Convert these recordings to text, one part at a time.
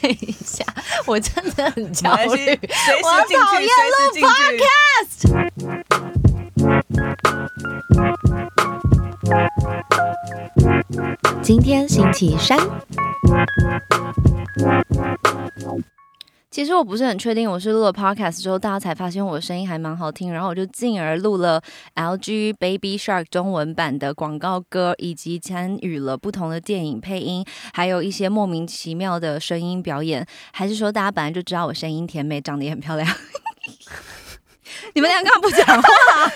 等一下，我真的很焦虑。我讨厌录 podcast。今天星期三。其实我不是很确定，我是录了 podcast 之后，大家才发现我的声音还蛮好听，然后我就进而录了 LG Baby Shark 中文版的广告歌，以及参与了不同的电影配音，还有一些莫名其妙的声音表演。还是说大家本来就知道我声音甜美，长得也很漂亮？你们俩干嘛不讲话？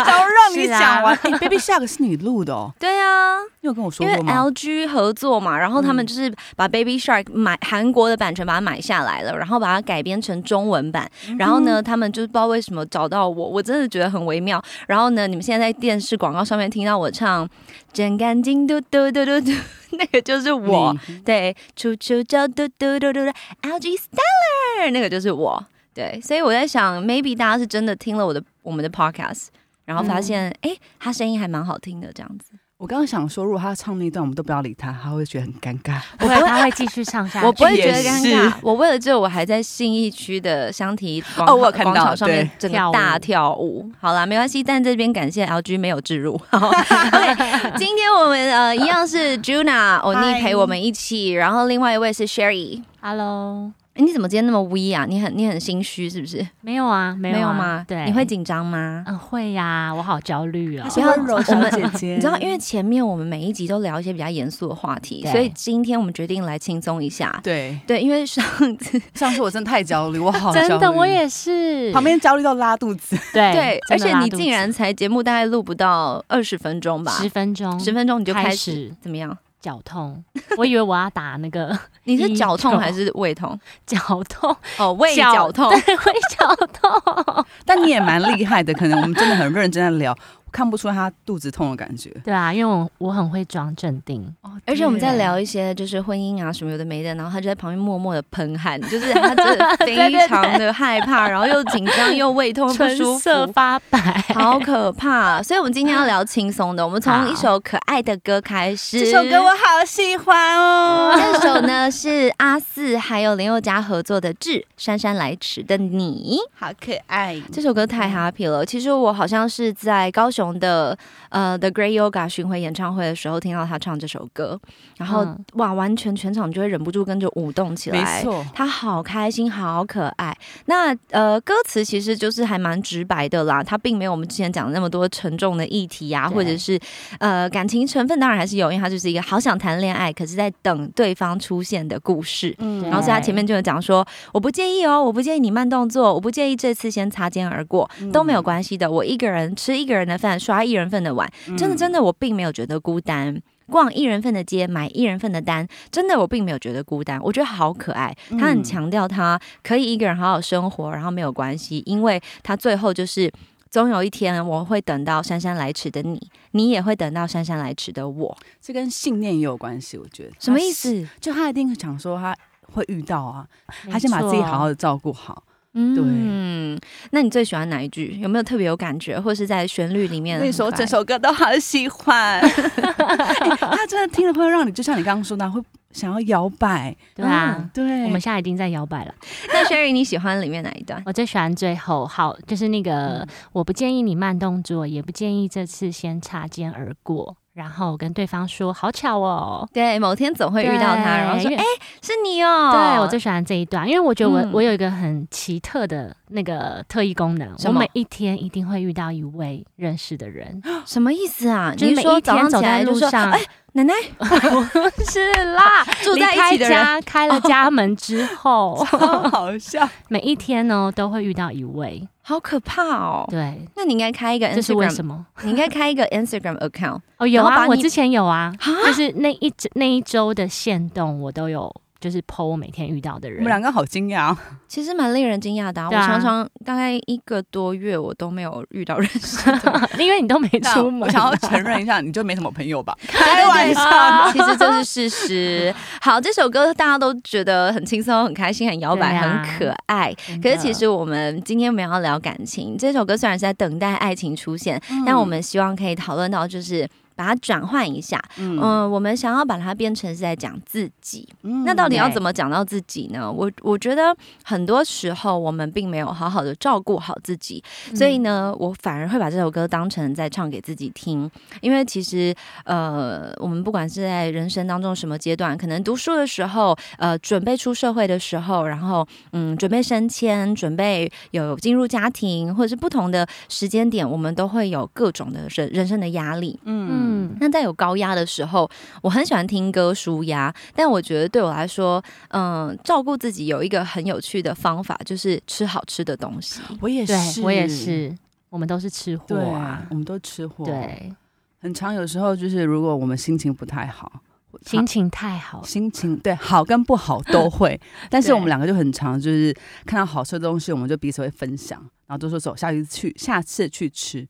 想要让你讲完。哎，Baby Shark 是你录的哦，对啊，你有跟我说因为过吗？LG 合作嘛，然后他们嗯就是把 Baby Shark 买韩国的版权把它买下来了，然后把它改编成中文版。嗯然后呢，他们就是不知道为什么找到我，我真的觉得很微妙。然后呢，你们现在在电视广告上面听到我唱“真干净嘟嘟嘟嘟嘟”，那个就是我。对，楚楚叫嘟嘟嘟嘟嘟，LG Stellar 那个就是我。对，所以我在想，maybe 大家是真的听了我的我们的 podcast，然后发现哎、诶他声音还蛮好听的，这样子。我刚刚想说，如果他唱那一段，我们都不要理他，他会觉得很尴尬。不会，他会继续唱下去。我不会觉得尴尬。我为了这，我还在信义区的香堤广哦我看到广场上面对整个大跳舞。好啦，没关系，但这边感谢 LG 没有置入。今天我们呃一样是 Juna 欧尼嗨陪我们一起，然后另外一位是 Sherry。Hello，诶你怎么今天那么 V 啊？你很你很心虚是不是？没有啊，没有啊没有吗？对，你会紧张吗？嗯会呀，我好焦虑哦她。是温柔小姐姐，你知道，因为前面我们每一集都聊一些比较严肃的话题，所以今天我们决定来轻松一下。对对，因为上次上次我真的太焦虑，我好 焦虑真的，我也是。旁边焦虑到拉肚子。对对，而且你竟然才节目大概录不到二十分钟吧，十分钟，十分钟你就开始怎么样？脚痛，我以为我要打那个 你是脚痛还是胃痛？脚痛，哦，胃脚绞痛。对，胃脚痛。但你也蛮厉害的，可能我们真的很认真的聊，看不出他肚子痛的感觉。对啊，因为我我很会装镇定。哦而且我们在聊一些就是婚姻啊什么有的没的，然后他就在旁边默默的喷汗，就是 他真的非常的害怕，然后又紧张又胃痛唇舒色服。发白，好可怕！所以，我们今天要聊轻松的。我们从一首可爱的歌开始。这首歌我好喜欢哦。这首呢是阿四还有林宥嘉合作的《致姗姗来迟的你》。好可爱，这首歌太 happy 了。其实我好像是在高雄的呃 The Great Yoga 巡回演唱会的时候听到他唱这首歌，然后、嗯哇，完全全场就会忍不住跟着舞动起来。没错，他好开心，好可爱。那呃，歌词其实就是还蛮直白的啦，他并没有我们之前讲的那么多沉重的议题啊，或者是呃感情成分，当然还是有，因为他就是一个好想谈恋爱，可是在等对方出现的故事。嗯然后所以他前面就有讲说，我不介意哦，我不介意你慢动作，我不介意这次先擦肩而过，都没有关系的。我一个人吃一个人的饭，刷一人份的碗，真的真的，我并没有觉得孤单。逛一人份的街，买一人份的单，真的我并没有觉得孤单，我觉得好可爱。他很嗯强调他可以一个人好好生活，然后没有关系，因为他最后就是。总有一天我会等到姗姗来迟的你，你也会等到姗姗来迟的我。这跟信念也有关系，我觉得。什么意？思？就他一定想说他会遇到啊，没他先把自己好好的照顾好。嗯，那你最喜欢哪一句？有没有特别有感觉，或是在旋律里面？那时候整首歌都好喜欢，哎他真的听了会让你，就像你刚刚说的，会想要摇摆。对啊嗯，对，我们现在已经在摇摆了。那 Sherry 你喜欢里面哪一段？我最喜欢最后，好，就是那个，我不建议你慢动作，也不建议这次先擦肩而过，然后跟对方说，好巧哦。对，某天总会遇到他，然后说：“因为哎、是你哦。”对我最喜欢这一段，因为我觉得我、嗯我有一个很奇特的那个特异功能，我每一天一定会遇到一位认识的人，什么意思啊？就是每一你说早上天走在起来：“路上，哎、奶奶 不是啦，住在一起的 开了家门之后，好好笑。每一天呢都会遇到一位，”好可怕哦！对，那你应该开一个这是为 Instagram，什么？你应该开一个 Instagram account 哦，有啊，我之前有啊，啊就是那一那一周的限动，我都有，就是 PO 我每天遇到的人。我们两个好惊讶哦，其实蛮令人惊讶的、啊。啊我常常大概一个多月，我都没有遇到认识的。因为你都没那出门，我想要承认一下，你就没什么朋友吧？开开玩笑笑，其实这是事实。好，这首歌大家都觉得很轻松、很开心、很摇摆、啊很可爱。可是其实我们今天没有要聊感情，这首歌虽然是在等待爱情出现，嗯但我们希望可以讨论到就是。把它转换一下。嗯、嗯我们想要把它变成是在讲自己。嗯那到底要怎么讲到自己呢？我我觉得很多时候我们并没有好好的照顾好自己，所以呢，我反而会把这首歌当成在唱给自己听。因为其实呃，我们不管是在人生当中什么阶段，可能读书的时候，呃，准备出社会的时候，然后嗯，准备升迁，准备有进入家庭，或者是不同的时间点，我们都会有各种的人人生的压力。嗯嗯，那在有高压的时候，我很喜欢听歌舒压，但我觉得对我来说，嗯，照顾自己有一个很有趣的方法，就是吃好吃的东西。我也是，我也是，我们都是吃货对啊，我们都吃货，，对，很常有时候就是如果我们心情不太好，心情太好，心情对好跟不好都 会，但是我们两个就很常就是看到好吃的东西，我们就彼此会分享，然后都说走，下一次去，下次去吃。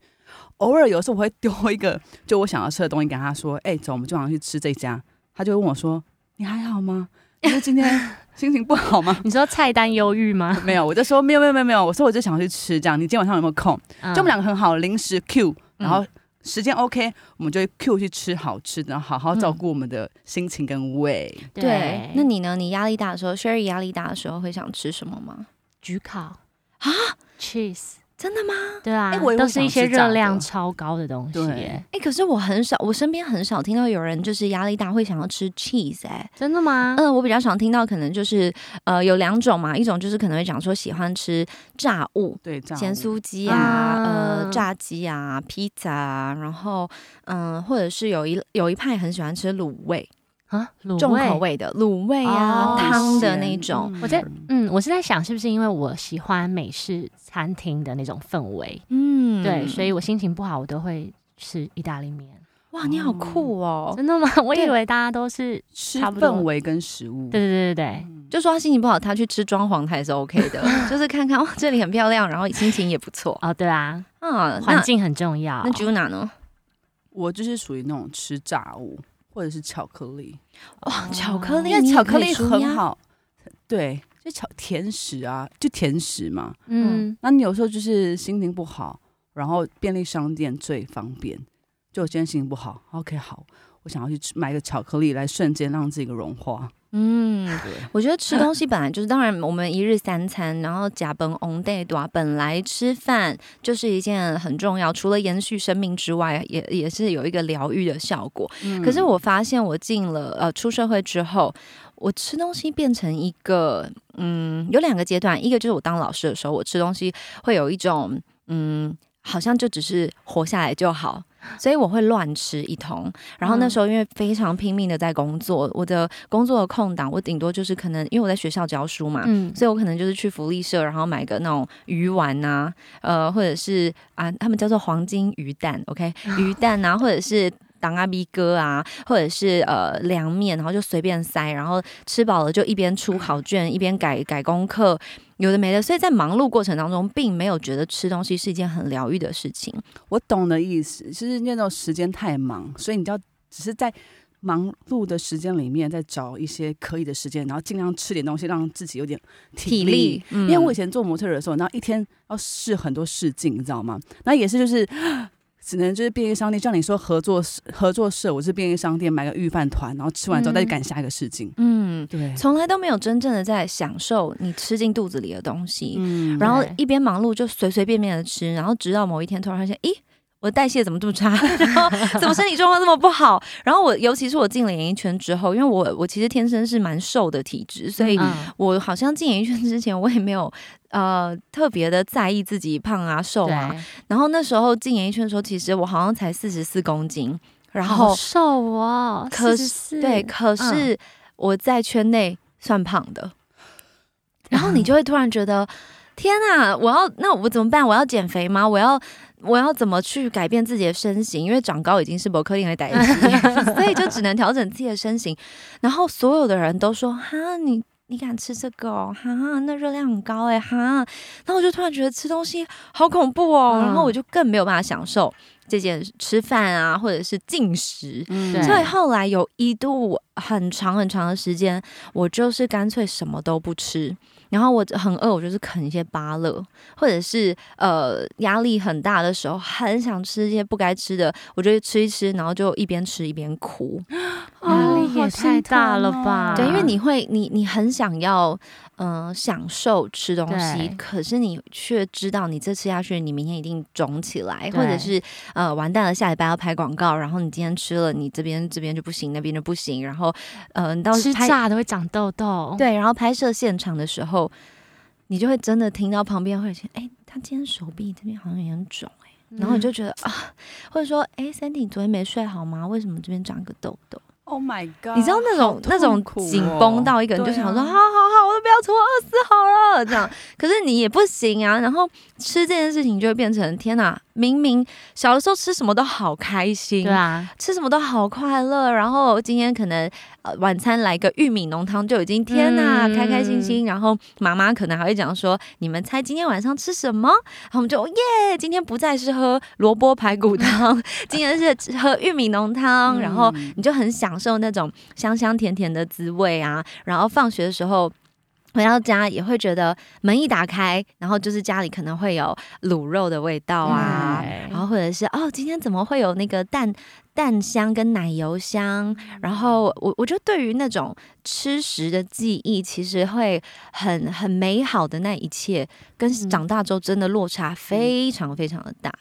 偶尔有时候我会丢一个 就我想要吃的东西给他说，哎、走，我们就晚上去吃这家。他就会问我说，你还好吗？因为今天 心情不好吗？你说菜单忧郁吗？没有，我就说没有没有没有没有，我说我就想要去吃这样。你今天晚上有没有空？就就我们两个很好，临时 Q，嗯然后时间 OK，我们就会 Q 去吃好吃的，然后好好照顾我们的心情跟胃。对，那你呢？你压力大的时候，Sherry 压力大的时候会想吃什么吗？焗烤啊，cheese，真的吗？对啊，都是一些热量超高的东西哎、可是我很少，我身边很少听到有人就是压力大会想要吃 cheese 哎、真的吗？嗯，我比较常听到可能就是呃有两种嘛，一种就是可能会讲说喜欢吃炸物，对，咸酥鸡啊，啊。呃炸鸡啊，披萨啊，然后嗯、或者是有一有一派很喜欢吃卤味，啊，重口味。的卤味啊，哦汤的那种。嗯我在嗯，我是在想，是不是因为我喜欢美式餐厅的那种氛围，嗯对，所以我心情不好，我都会吃意大利面。哇，你好酷哦！真的吗？我以为大家都是，吃氛围跟食物。对对对对对，就说他心情不好，他去吃装潢，他也是 OK 的，就是看看哇，这里很漂亮，然后心情也不错哦对啊，嗯。环境很重要。那 Juna 呢？我就是属于那种吃炸物或者是巧克力，哇，巧克力，因为巧克力。很好。对，就巧甜食啊，就甜食嘛。嗯，那你有时候就是心情不好，然后便利商店最方便。就我今天心情不好，OK，好，我想要去吃买个巧克力来瞬间让自己融化。嗯，我觉得吃东西本来就是，当然我们一日三餐，然后甲本 on day 对吧？本来吃饭就是一件很重要，除了延续生命之外，也也是有一个疗愈的效果。嗯可是我发现我进了呃出社会之后，我吃东西变成一个嗯，有两个阶段，一个就是我当老师的时候，我吃东西会有一种嗯。好像就只是活下来就好，所以我会乱吃一通。然后那时候因为非常拼命的在工作，我的工作的空档，我顶多就是可能因为我在学校教书嘛，嗯，所以我可能就是去福利社，然后买个那种鱼丸呐、呃，或者是啊，他们叫做黄金鱼蛋，OK，鱼蛋啊，或者是。当阿 B 哥啊，或者是呃凉面，然后就随便塞，然后吃饱了就一边出考卷一边改改功课，有的没的。所以在忙碌过程当中，并没有觉得吃东西是一件很疗愈的事情。我懂的意思，就是那种时间太忙，所以你就要只是在忙碌的时间里面，再找一些可以的时间，然后尽量吃点东西，让自己有点体力。，嗯因为我以前做模特儿的时候，然后一天要试很多试镜，你知道吗？那也是就是。只能就是便利商店，像你说合作合作社，我是便利商店买个预饭团，然后吃完之后再去赶下一个事情。嗯，对，从来都没有真正的在享受你吃进肚子里的东西。嗯然后一边忙碌就随随便便的吃，然后直到某一天突然发现，咦，我的代谢怎么这么差？然后怎么身体状况这么不好？然后我尤其是我进了演艺圈之后，因为我我其实天生是蛮瘦的体质，所以嗯我好像进演艺圈之前，我也没有呃特别的在意自己胖啊瘦啊。然后那时候进演艺圈的时候，其实我好像才四十四公斤，然后瘦哦，可是对，可是我在圈内算胖的，然后你就会突然觉得，天啊，我要那我怎么办？我要减肥吗？我要我要怎么去改变自己的身形？因为长高已经是不可能的代 际，所以就只能调整自己的身形。然后所有的人都说，哈，你。你敢吃这个哦？哈，那热量很高哎，哈。然后我就突然觉得吃东西好恐怖哦，嗯然后我就更没有办法享受这件吃饭啊，或者是进食。嗯所以后来有一度很长很长的时间，我就是干脆什么都不吃。然后我很饿，我就是啃一些芭乐，或者是呃压力很大的时候，很想吃一些不该吃的，我就吃一吃，然后就一边吃一边哭。压 力也好太大了吧？对，因为你会，你你很想要，嗯、享受吃东西，可是你却知道，你这吃下去，你明天一定肿起来，或者是呃，完蛋了，下礼拜要拍广告，然后你今天吃了，你这边这边就不行，那边就不行，然后呃，你到吃炸的会长痘痘。对，然后拍摄现场的时候，你就会真的听到旁边会有些，哎，他今天手臂这边好像有点肿。哎然后你就觉得啊，或者说，哎，Sandy 你昨天没睡好吗？为什么这边长个痘痘？，Oh my god！你知道那种好那种紧绷到一个，人就想说，啊好好好，我都不要吃，我饿死好了，这样。可是你也不行啊。然后吃这件事情就会变成，天哪，明明小的时候吃什么都好开心，对啊，吃什么都好快乐。然后今天可能呃晚餐来个玉米浓汤就已经天呐，嗯开开心心。然后妈妈可能还会讲说，你们猜今天晚上吃什么？然后我们就耶，今天不再是喝萝卜排骨汤，今天是喝玉米浓汤。然后嗯你就很享受那种香香甜甜的滋味啊。然后放学的时候。回到家也会觉得门一打开，然后就是家里可能会有卤肉的味道啊，然后或者是哦，今天怎么会有那个蛋蛋香跟奶油香？然后我我觉得对于那种吃食的记忆，其实会很很美好的那一切，跟嗯长大之后真的落差非常非常的大。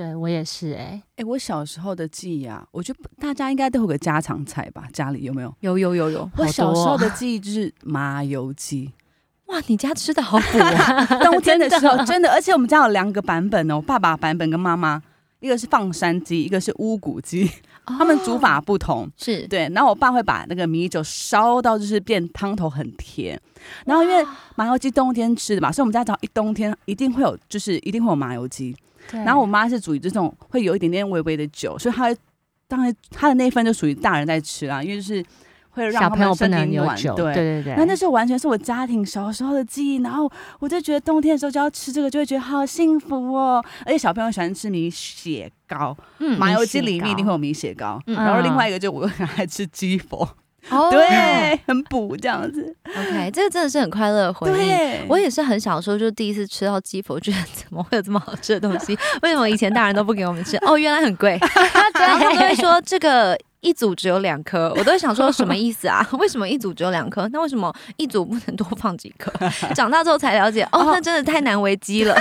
对我也是哎、哎、我小时候的记忆啊，我觉得大家应该都有个家常菜吧？家里有没有？有有有有，我小时候的记忆就是麻油鸡，哇，你家吃的好补啊！冬天的 时候真的，而且我们家有两个版本哦，爸爸版本跟妈妈，一个是放山鸡，一个是乌骨鸡，他们煮法不同。是对，然后我爸会把那个米酒烧到就是变汤头很甜，然后因为麻油鸡冬天吃的嘛，所以我们家只要一冬天一定会有，就是一定会有麻油鸡。然后我妈是属于这种会有一点点微微的酒，所以她当然她的那一份就属于大人在吃啦，因为就是会让小他们身朋友不能体暖。有酒，对对对对。那那时候完全是我家庭小时候的记忆，然后我就觉得冬天的时候就要吃这个，就会觉得好幸福哦。而且小朋友喜欢吃米血糕，嗯麻油鸡里面一定会有米血糕。嗯然后另外一个就我 很爱吃鸡佛，哦对，很补这样子。，OK，这个真的是很快乐的回忆。对，我也是很小时候就第一次吃到鸡佛，觉得怎么会有这么好吃的东西？为什么以前大人都不给我们吃？哦，原来很贵。然后都会说这个一组只有两颗，我都想说什么意思啊？为什么一组只有两颗？那为什么一组不能多放几颗？长大之后才了解，哦，那真的太难为鸡了。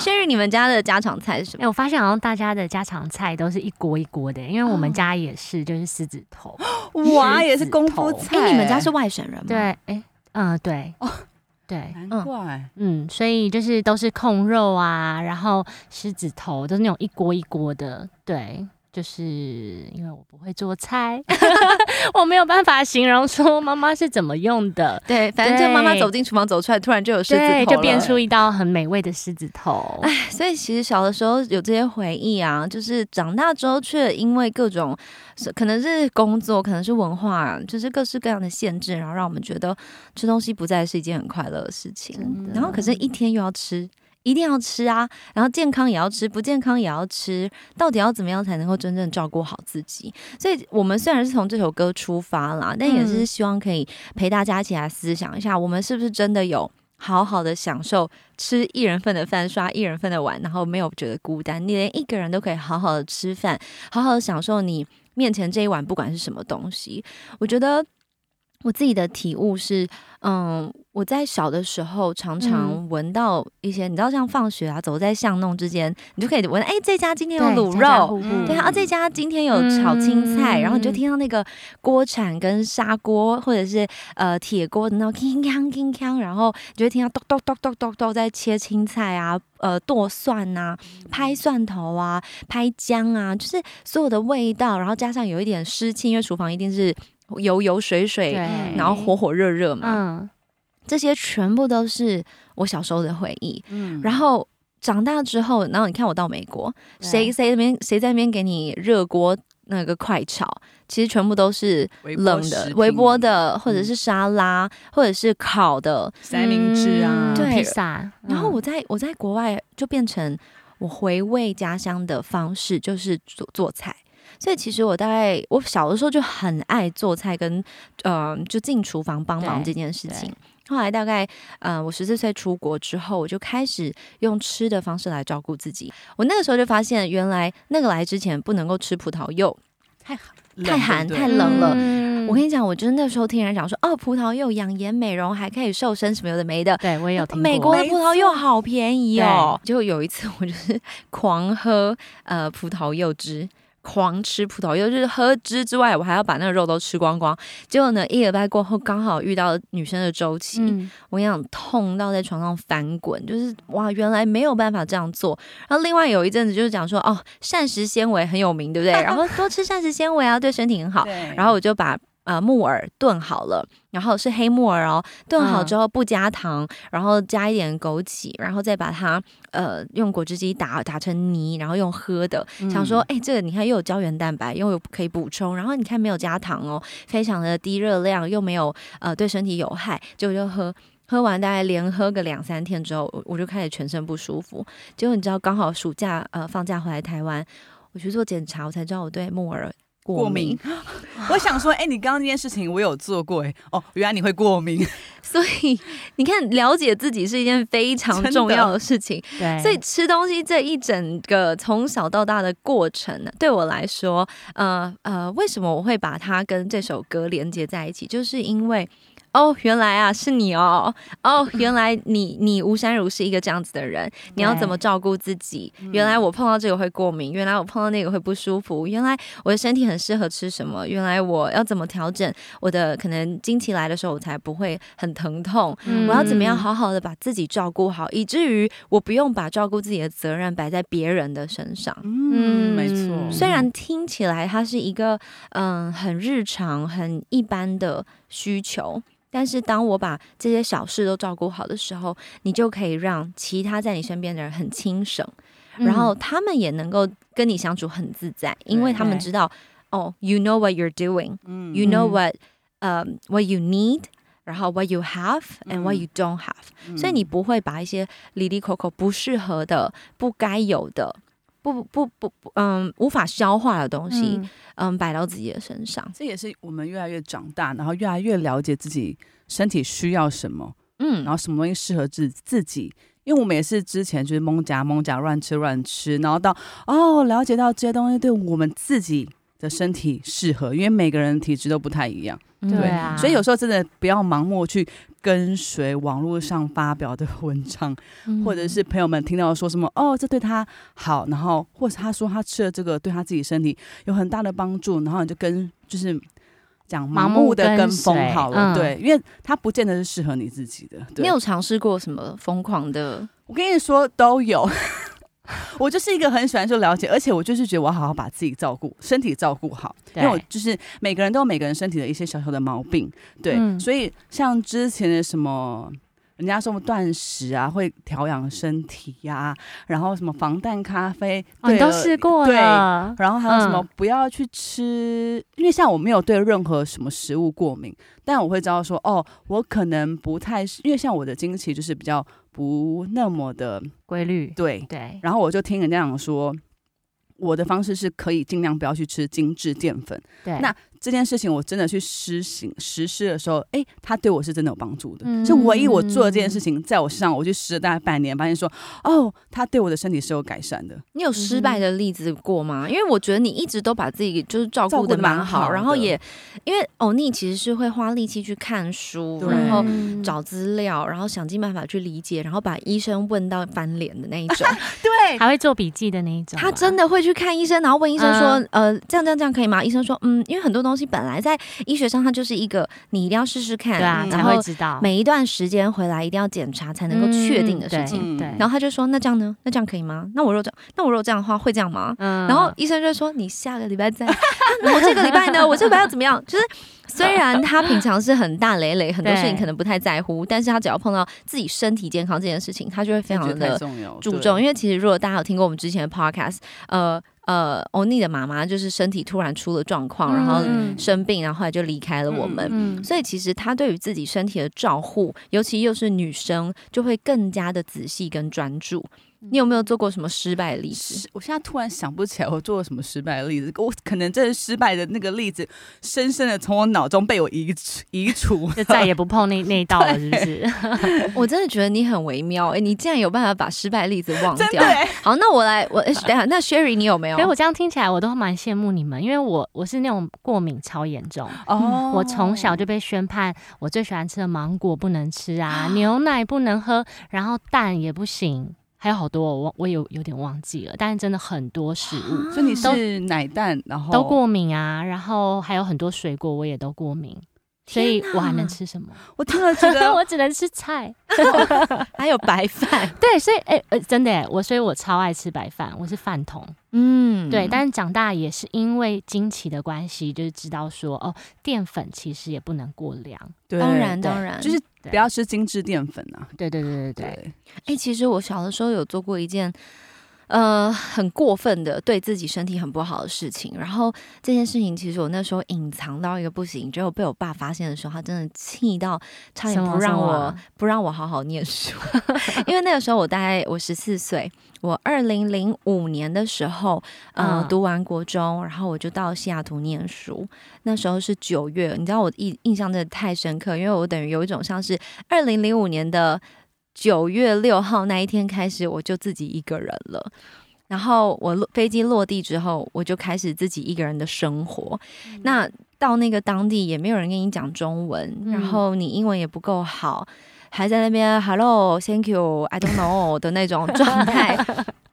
轩宇，你们家的家常菜是什哎、么？我发现好像大家的家常菜都是一锅一锅的，因为我们家也是，就是狮子头。哇，狮也是功夫菜。哎，你们家是外省人吗？对，哎、嗯，对，哦对，难怪。嗯，所以就是都是控肉啊，然后狮子头都是那种一锅一锅的，对。就是因为我不会做菜，我没有办法形容说妈妈是怎么用的，对，反正就妈妈走进厨房走出来，突然就有狮子头，就变出一道很美味的狮子头。唉，所以其实小的时候有这些回忆啊，就是长大之后却因为各种是可能是工作，可能是文化，就是各式各样的限制，然后让我们觉得吃东西不再是一件很快乐的事情然后可是一天又要吃。一定要吃啊，然后健康也要吃，不健康也要吃，到底要怎么样才能够真正照顾好自己？所以，我们虽然是从这首歌出发啦，但也是嗯希望可以陪大家一起来思想一下，我们是不是真的有好好的享受吃一人份的饭，刷一人份的碗，然后没有觉得孤单。你连一个人都可以好好的吃饭，好好的享受你面前这一碗不管是什么东西。我觉得我自己的体悟是，嗯，我在小的时候常常嗯闻到一些，你知道，像放学啊，走在巷弄之间，你就可以闻，哎、这家今天有卤肉。对啊，这家今天有炒青菜，嗯然后你就听到那个锅铲跟砂锅或者是呃铁锅的那种铿锵铿锵，然后你就会听到咚咚咚咚咚咚在切青菜啊，呃剁蒜呐、拍蒜头啊，拍姜啊，就是所有的味道，然后加上有一点湿气，因为厨房一定是油油水水，然后火火热热嘛，嗯，这些全部都是我小时候的回忆。嗯然后长大之后，然后你看我到美国，对谁谁那边谁在那边给你热锅那个快炒，其实全部都是微波冷的微波的，或者嗯是沙拉，或者是烤的。三明治啊，嗯对披萨。然后嗯我在我在国外就变成我回味家乡的方式就是做做菜。所以其实我大概我小的时候就很爱做菜，跟呃就进厨房帮忙这件事情。后来大概呃我十四岁出国之后，我就开始用吃的方式来照顾自己。我那个时候就发现，原来那个来之前不能够吃葡萄柚，太寒对太冷了嗯我跟你讲，我就是那时候听人讲说，哦，葡萄柚养颜美容，还可以瘦身，什么有的没的。对我也有听过美国的葡萄柚好便宜哦！对就有一次，我就是 狂喝呃葡萄柚汁，狂吃葡萄柚，就是喝汁之外，我还要把那个肉都吃光光。结果呢，一礼拜过后，刚好遇到女生的周期，嗯我跟你讲，痛到在床上翻滚，就是哇，原来没有办法这样做。然后另外有一阵子就是讲说，哦，膳食纤维很有名，对不对？然后多吃膳食纤维啊，对身体很好。然后我就把呃木耳炖好了，然后是黑木耳哦，炖好之后不加糖，然后加一点枸杞，然后再把它呃用果汁机打打成泥，然后用喝的。想说，哎、这个你看又有胶原蛋白，又有可以补充，然后你看没有加糖哦，非常的低热量，又没有呃对身体有害，结果就喝。喝完大概连喝个两三天之后，我我就开始全身不舒服。结果你知道，刚好暑假呃放假回来台湾，我去做检查，我才知道我对木耳过过敏。我想说，哎、你刚刚那件事情我有做过、哎，哦，原来你会过敏，所以你看，了解自己是一件非常重要的事情。对，所以吃东西这一整个从小到大的过程呢，对我来说，呃呃，为什么我会把它跟这首歌连接在一起？就是因为。哦，原来啊是你哦！哦，原来你你吴珊如是一个这样子的人，你要怎么照顾自己？原来我碰到这个会过敏，原来我碰到那个会不舒服，原来我的身体很适合吃什么？原来我要怎么调整我的可能经期来的时候，我才不会很疼痛？嗯我要怎么样好好的把自己照顾好，以至于我不用把照顾自己的责任摆在别人的身上。嗯，没错。嗯虽然听起来它是一个嗯很日常、很一般的需求，但是当我把这些小事都照顾好的时候，你就可以让其他在你身边的人很轻省，嗯。然后他们也能够跟你相处很自在，因为他们知道哦，you know what you're doing。嗯。You know 嗯。what, um, what you need，然后 what you have and what 嗯。you don't have，、所以你不会把一些里里口口不适合的、不该有的、不不不不嗯无法消化的东西，嗯嗯摆到自己的身上。这也是我们越来越长大，然后越来越了解自己身体需要什么，嗯然后什么东西适合自自己。因为我们也是之前就是蒙夹蒙夹乱吃乱吃，然后到哦了解到这些东西对我们自己的身体适合，因为每个人的体质都不太一样，对啊，所以有时候真的不要盲目去跟随网络上发表的文章，嗯或者是朋友们听到说什么哦，这对他好，然后或者他说他吃了这个对他自己身体有很大的帮助，然后你就跟就是讲盲盲目目的跟风好了，嗯对，因为他不见得是适合你自己的。对你有尝试过什么疯狂的？我跟你说都有。我就是一个很喜欢说了解，而且我就是觉得我要好好把自己照顾身体照顾好，因为我就是每个人都有每个人身体的一些小小的毛病，对，嗯。所以像之前的什么。人家说我们断食啊，会调养身体呀、然后什么防弹咖啡，哦你都试过对了，然后还有什么嗯。不要去吃，因为像我没有对任何什么食物过敏，但我会知道说，哦，我可能不太，因为像我的经期就是比较不那么的规律，对，对，然后我就听人家讲说，我的方式是可以尽量不要去吃精致淀粉。对，那这件事情我真的去施行实施的时候，哎，他对我是真的有帮助的。嗯是唯一我做的这件事情，在我身上我去试了大概半年，发现说，哦，他对我的身体是有改善的。你有失败的例子过吗？因为我觉得你一直都把自己就是照顾的蛮好，照顾得蛮好然后也因为欧尼其实是会花力气去看书，然后嗯找资料，然后想尽办法去理解，然后把医生问到翻脸的那一种。对，还会做笔记的那一种，他真的会去看医生，然后问医生说：“嗯呃，这样这样这样可以吗？”医生说：“嗯，因为很多东西本来在医学上它就是一个你一定要试试看，对啊，嗯才会知道每一段时间回来一定要检查才能够确定的事情。嗯对，然后他就说：“那这样呢？那这样可以吗？那我如果这样，那我如果这样的话会这样吗？”嗯然后医生就说：“你下个礼拜再。啊 那我这个礼拜呢？我这个礼拜要怎么样？就是虽然他平常是很大累累，很多事情可能不太在乎，但是他只要碰到自己身体健康这件事情，他就会非常的注重。因为其实如果大家有听过我们之前的 podcast，呃呃，欧尼的妈妈就是身体突然出了状况，然后嗯生病，然后后来就离开了我们。嗯所以其实她对于自己身体的照护，尤其又是女生，就会更加的仔细跟专注。你有没有做过什么失败的例子？我现在突然想不起来我做了什么失败的例子，我可能这失败的那个例子，深深的从我脑中被我移除移除，就再也不碰那那一道了，是不是？我真的觉得你很微妙，哎，你竟然有办法把失败的例子忘掉。欸好，那我来，我诶等下，那 Sherry 你有没有所以？我这样听起来，我都蛮羡慕你们，因为我我是那种过敏超严重，哦我从小就被宣判，我最喜欢吃的芒果不能吃啊，牛奶不能喝，然后蛋也不行，还有好多我忘我有有点忘记了，但是真的很多食物所以你是奶蛋，然后都过敏啊，然后还有很多水果我也都过敏，所以我还能吃什么？我听了觉得 我只能吃菜。还有白饭，对，所以哎、呃，真的哎，我所以我超爱吃白饭，我是饭桶。嗯，对，但是长大也是因为经期的关系，就是知道说哦，淀粉其实也不能过量。对当然当然，就是不要吃精致淀粉啊。对对对对对，对，哎、其实我小的时候有做过一件。呃，很过分的对自己身体很不好的事情，然后这件事情其实我那时候隐藏到一个不行，结果被我爸发现的时候，他真的气到差点不让我不让我好好念书，因为那个时候我大概我十四岁，我二零零五年的时候，呃，嗯。读完国中，然后我就到西雅图念书，那时候是九月，你知道我印印象真的太深刻，因为我等于有一种像是二零零五年的九月六号那一天开始，我就自己一个人了。然后我飞机落地之后，我就开始自己一个人的生活。那到那个当地也没有人跟你讲中文，嗯然后你英文也不够好，还在那边 “hello, thank you, I don't know” 的那种状态。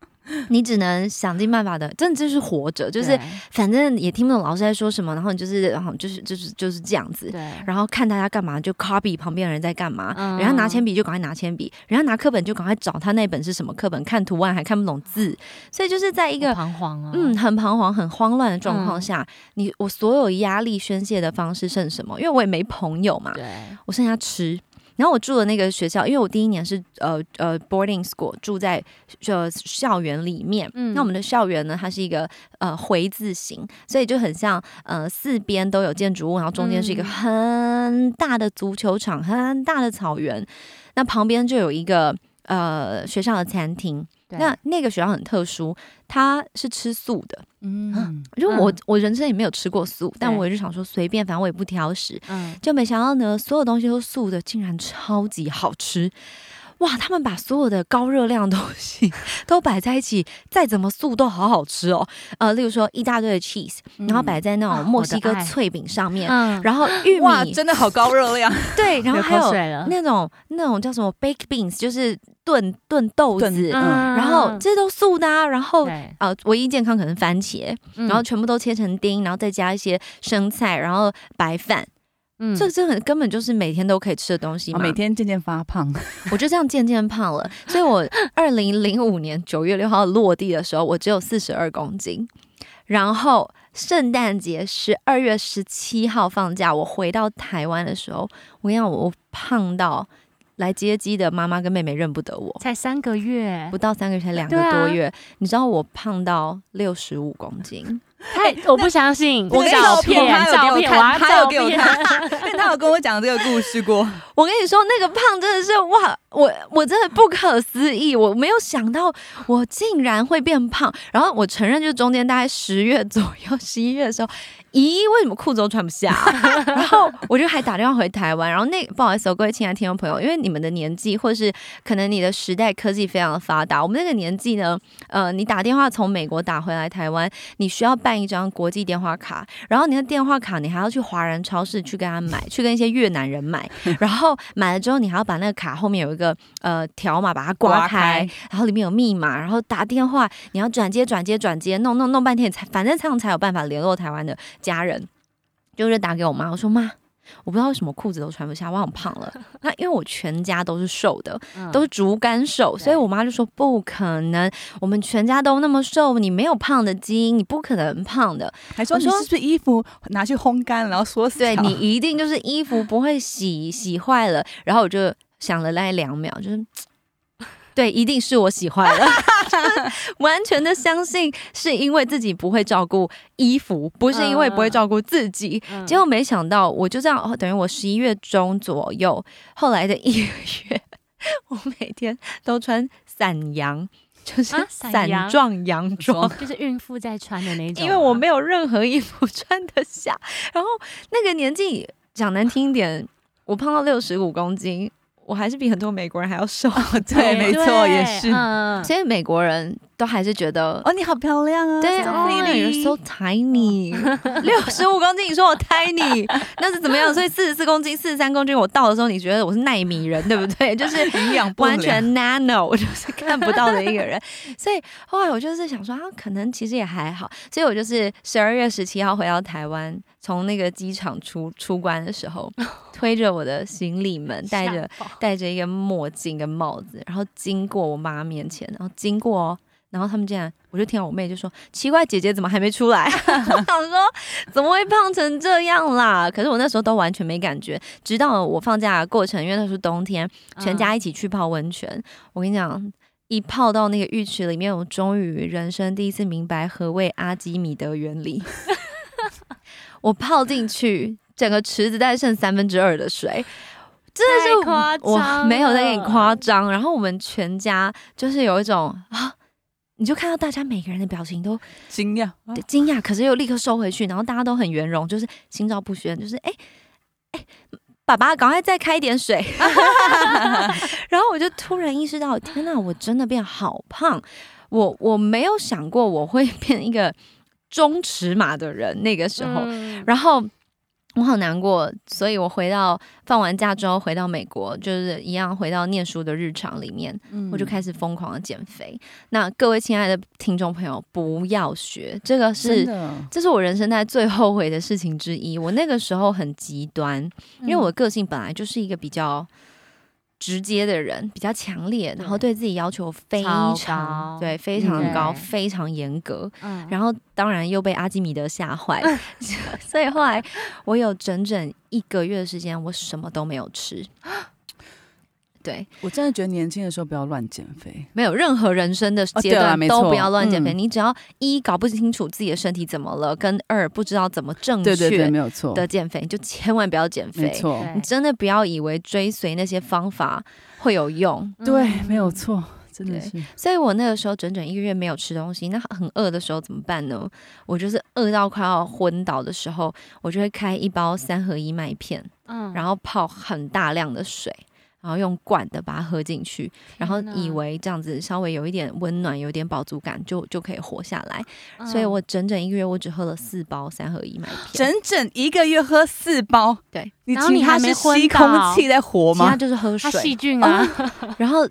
你只能想尽办法的，真的就是活着，就是反正也听不懂老师在说什么，然后你就是，然后就是就是就是这样子。对，然后看大家干嘛就 copy 旁边的人在干嘛，嗯人家拿铅笔就赶快拿铅笔，人家拿课本就赶快找他那本是什么课本，看图案还看不懂字，所以就是在一个好彷徨啊，嗯，很彷徨、很慌乱的状况嗯下，你我所有压力宣泄的方式剩什么？因为我也没朋友嘛，对，我剩下吃。然后我住的那个学校，因为我第一年是呃呃 boarding school，住在呃校园里面。嗯那我们的校园呢，它是一个呃回字形，所以就很像呃四边都有建筑物，然后中间是一个嗯很大的足球场，很大的草原。那旁边就有一个呃学校的餐厅。对那那个学校很特殊，它是吃素的。嗯，因为我、嗯我人生也没有吃过素，但对我就想说随便，反正我也不挑食。嗯，就没想到呢，所有东西都素的，竟然超级好吃。哇！他们把所有的高热量的东西 都摆在一起，再怎么素都好好吃哦。呃，例如说一大堆的 cheese，然后摆在那啊种墨西哥脆饼上面，嗯，然后玉哇，米真的好高热量，对，然后流还有那种那种叫什么 baked beans，就是炖炖豆子，嗯。然后这些都素的啊。然后对，呃，唯一健康可能番茄，嗯。然后全部都切成丁，然后再加一些生菜，然后白饭，嗯。这这很根本就是每天都可以吃的东西哦嘛。每天渐渐发胖，我就这样渐渐胖了，所以我 二零零五年九月六号落地的时候，我只有四十二公斤，然后圣诞节十二月十七号放假，我回到台湾的时候，我跟你讲，我我胖到来接机的妈妈跟妹妹认不得我。才三个月。不，到三个月，才两个多月，你知道我胖到六十五公斤，太 我不相信，我跟你照说片他有给我照片，他有，给我看，因为他有跟我讲这个故事过。我跟你说，那个胖真的是哇，我我真的不可思议，我没有想到我竟然会变胖。然后我承认，就中间大概十月左右、十一月的时候，咦，为什么裤子都穿不下啊、然后我就还打电话回台湾，然后那不好意思、哦，各位亲爱的听众朋友，因为你们的年纪或是可能你的时代科技非常的发达，我们那个年纪呢，呃，你打电话从美国打回来台湾，你需要办一张国际电话卡，然后你的电话卡你还要去华人超市去跟他买，去跟一些越南人买，然后买了之后你还要把那个卡后面有一个呃条码把它刮刮开开，然后里面有密码，然后打电话你要转接转接转接，弄弄弄半天才反正这样才有办法联络台湾的家人。就是打给我妈，我说妈。我不知道为什么裤子都穿不下，我很胖了。那因为我全家都是瘦的，嗯都是竹竿瘦，所以我妈就说不可能，我们全家都那么瘦，你没有胖的基因，你不可能胖的。还说你是不是衣服拿去烘干，然后缩小？对你 一定就是衣服不会洗，洗坏了。然后我就想了大概两秒，就是。对，一定是我喜欢的，完全的相信是因为自己不会照顾衣服，不是因为不会照顾自己。嗯结果没想到，我就这样，哦等于我十一月中左右，后来的一个 月，我每天都穿散羊，就是啊伞伞羊状洋装。就是孕妇在穿的那种啊，因为我没有任何衣服穿得下，然后那个年纪讲难听一点，我胖到六十五公斤，我还是比很多美国人还要瘦，对，没错，也是。嗯，所以美国人都还是觉得。哦，你好漂亮啊！对 so 哦 pretty，you're so tiny，六十五公斤，你说我 tiny，那是怎么样？所以四十四公斤、四十三公斤，我到的时候，你觉得我是奈米人，对不对？就是营养不完全 nano，我就是看不到的一个人。所以后来我就是想说，啊，可能其实也还好。所以我就是十二月十七号回到台湾，从那个机场出出关的时候，推着我的行李门，戴着戴着一个墨镜跟帽子，然后经过我妈面前，然后经过哦，然后他们竟然，我就听到我妹就说：“奇怪，姐姐怎么还没出来？” 我想说怎么会胖成这样啦？可是我那时候都完全没感觉，直到我放假的过程，因为那时候冬天，全家一起去泡温泉。我跟你讲。一泡到那个浴池里面，我终于人生第一次明白何谓阿基米德原理。我泡进去，整个池子大概剩三分之二的水，真的是太夸张我没有在给你了夸张。然后我们全家就是有一种啊，你就看到大家每个人的表情都惊讶，啊惊讶，可是又立刻收回去，然后大家都很圆融，就是心照不宣，就是哎哎。爸爸，赶快再开一点水。然后我就突然意识到，天哪，我真的变好胖。我我没有想过我会变一个中尺码的人，那个时候。嗯然后我好难过，所以我回到放完假之后回到美国，就是一样回到念书的日常里面，我就开始疯狂的减肥。那各位亲爱的听众朋友，不要学，这个是这是我人生在最后悔的事情之一。我那个时候很极端，因为我的个性本来就是一个比较直接的人，比较强烈，然后对自己要求非常对非常高，非常严格。嗯然后当然又被阿基米德吓坏，所以后来我有整整一个月的时间，我什么都没有吃。对，我真的觉得年轻的时候不要乱减肥。没有任何人生的哦阶段都不要乱减肥。嗯你只要一搞不清楚自己的身体怎么了，跟二不知道怎么正对对对，确没有错，的减肥，你就千万不要减肥。没错，你真的不要以为追随那些方法会有用。对，嗯没有错，真的是。所以我那个时候整整一个月没有吃东西，那很饿的时候怎么办呢？我就是饿到快要昏倒的时候，我就会开一包三合一麦片，嗯然后泡很大量的水。然后用灌的把它喝进去，然后以为这样子稍微有一点温暖、有点饱足感，就就可以活下来。嗯所以我整整一个月，我只喝了四包三合一麦片，整整一个月喝四包，对，你然后你其他是还没吸空气在活吗？其他就是喝水。细菌 啊，然后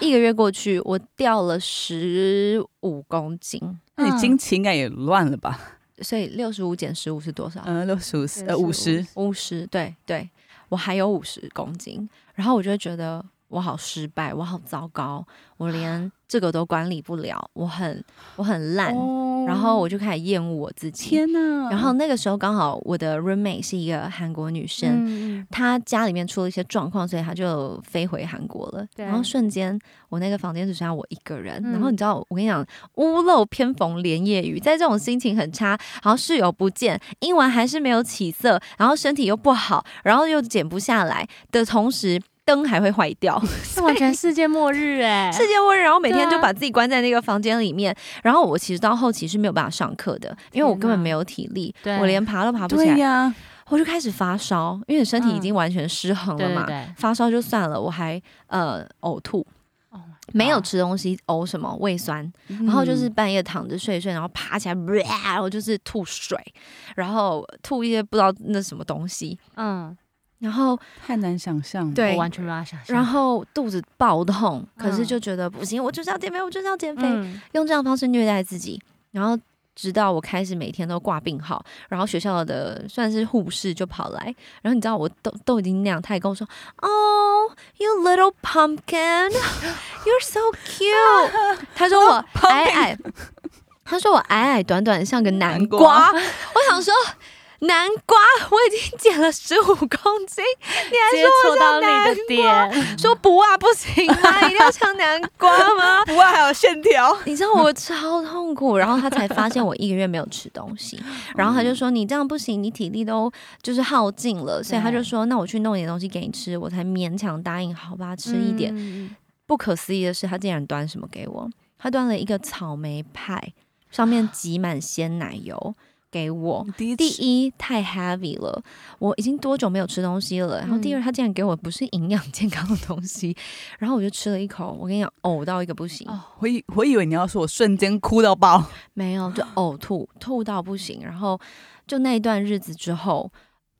一个月过去，我掉了十五公斤，那你嗯经期应该也乱了吧？所以六十五减十五是多少？嗯，六十五呃五十，五十，对对，我还有五十公斤，然后我就会觉得我好失败，我好糟糕，我连这个都管理不了，我很我很烂，哦然后我就开始厌恶我自己。天哪！然后那个时候刚好我的 roommate 是一个韩国女生，嗯她家里面出了一些状况，所以她就飞回韩国了。然后瞬间我那个房间只剩下我一个人，嗯然后你知道我跟你讲，屋漏偏逢连夜雨，在这种心情很差，然后室友不见，英文还是没有起色，然后身体又不好，然后又减不下来的同时。灯还会坏掉，是完全世界末日哎，世界末日，然后每天就把自己关在那个房间里面。然后我其实到后期是没有办法上课的，因为我根本没有体力，对。我连爬都爬不起来。对呀，我就开始发烧，因为身体已经完全失衡了嘛。对对对，发烧就算了，我还呃呕吐，Oh 没有吃东西，呕什么？胃酸，然然后就是半夜躺着睡一睡，然后爬起来，然后就是吐水，然后吐一些不知道那什么东西，嗯，然后太难想象。对我完全没办法想象。然后肚子爆痛，可是嗯就觉得不行，我就是要减肥，我就是要减肥，嗯，用这样的方式虐待自己，然后。直到我开始每天都挂病号，然后学校的算是护士就跑来，然后你知道我都都已经那样，他也跟我说，Oh, you little pumpkin, you're so cute。他说我矮矮，他说我矮矮短短像个南南。瓜我想说，南瓜我已经减了十五公斤，你还说我戳到像南你的点，说不啊不行吗？一定要像南瓜吗？不啊还有线条，你知道我超痛苦，然后他才发现我一个月没有吃东西，然后他就说你这样不行，你体力都就是耗尽了，所以他就说那我去弄点东西给你吃，我才勉强答应，好吧，吃一点。嗯。不可思议的是，他竟然端什么给我？他端了一个草莓派，上面挤满鲜奶油给我。第一第一太 heavy 了，我已经多久没有吃东西了？然后第二，他竟然给我不是营养健康的东西，然后我就吃了一口，我跟你讲，呕到一个不行，哦，我以我以为你要说我瞬间哭到爆，没有就呕吐，吐到不行。然后就那一段日子之后。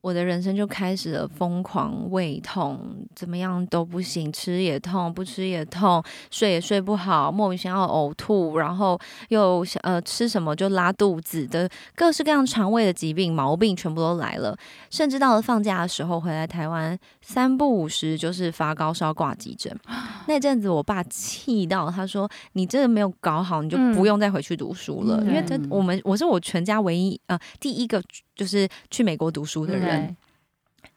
我的人生就开始了疯狂胃痛，怎么样都不行，吃也痛，不吃也痛，睡也睡不好，莫名其妙呕吐，然后又想呃吃什么就拉肚子的各式各样肠胃的疾病毛病全部都来了，甚至到了放假的时候回来台湾，三不五时就是发高烧挂急诊。那阵子我爸气到他说：“你这个没有搞好，你就不用再回去读书了，因为他我们我是我全家唯一呃第一个。”就是去美国读书的人，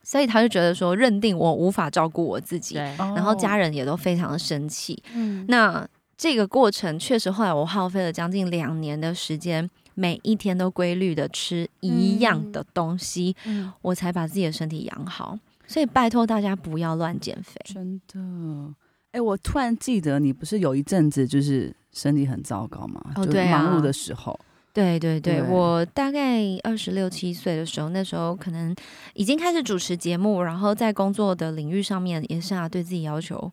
所以他就觉得说，认定我无法照顾我自己，然后家人也都非常的生气。嗯，那这个过程确实后来我耗费了将近两年的时间，每一天都规律的吃一样的东西，我才把自己的身体养好。所以拜托大家不要乱减肥，真的。哎，我突然记得你不是有一阵子就是身体很糟糕吗？哦，对忙碌的时候。对对对，我大概二十六七岁的时候，那时候可能已经开始主持节目，然后在工作的领域上面也是啊，对自己要求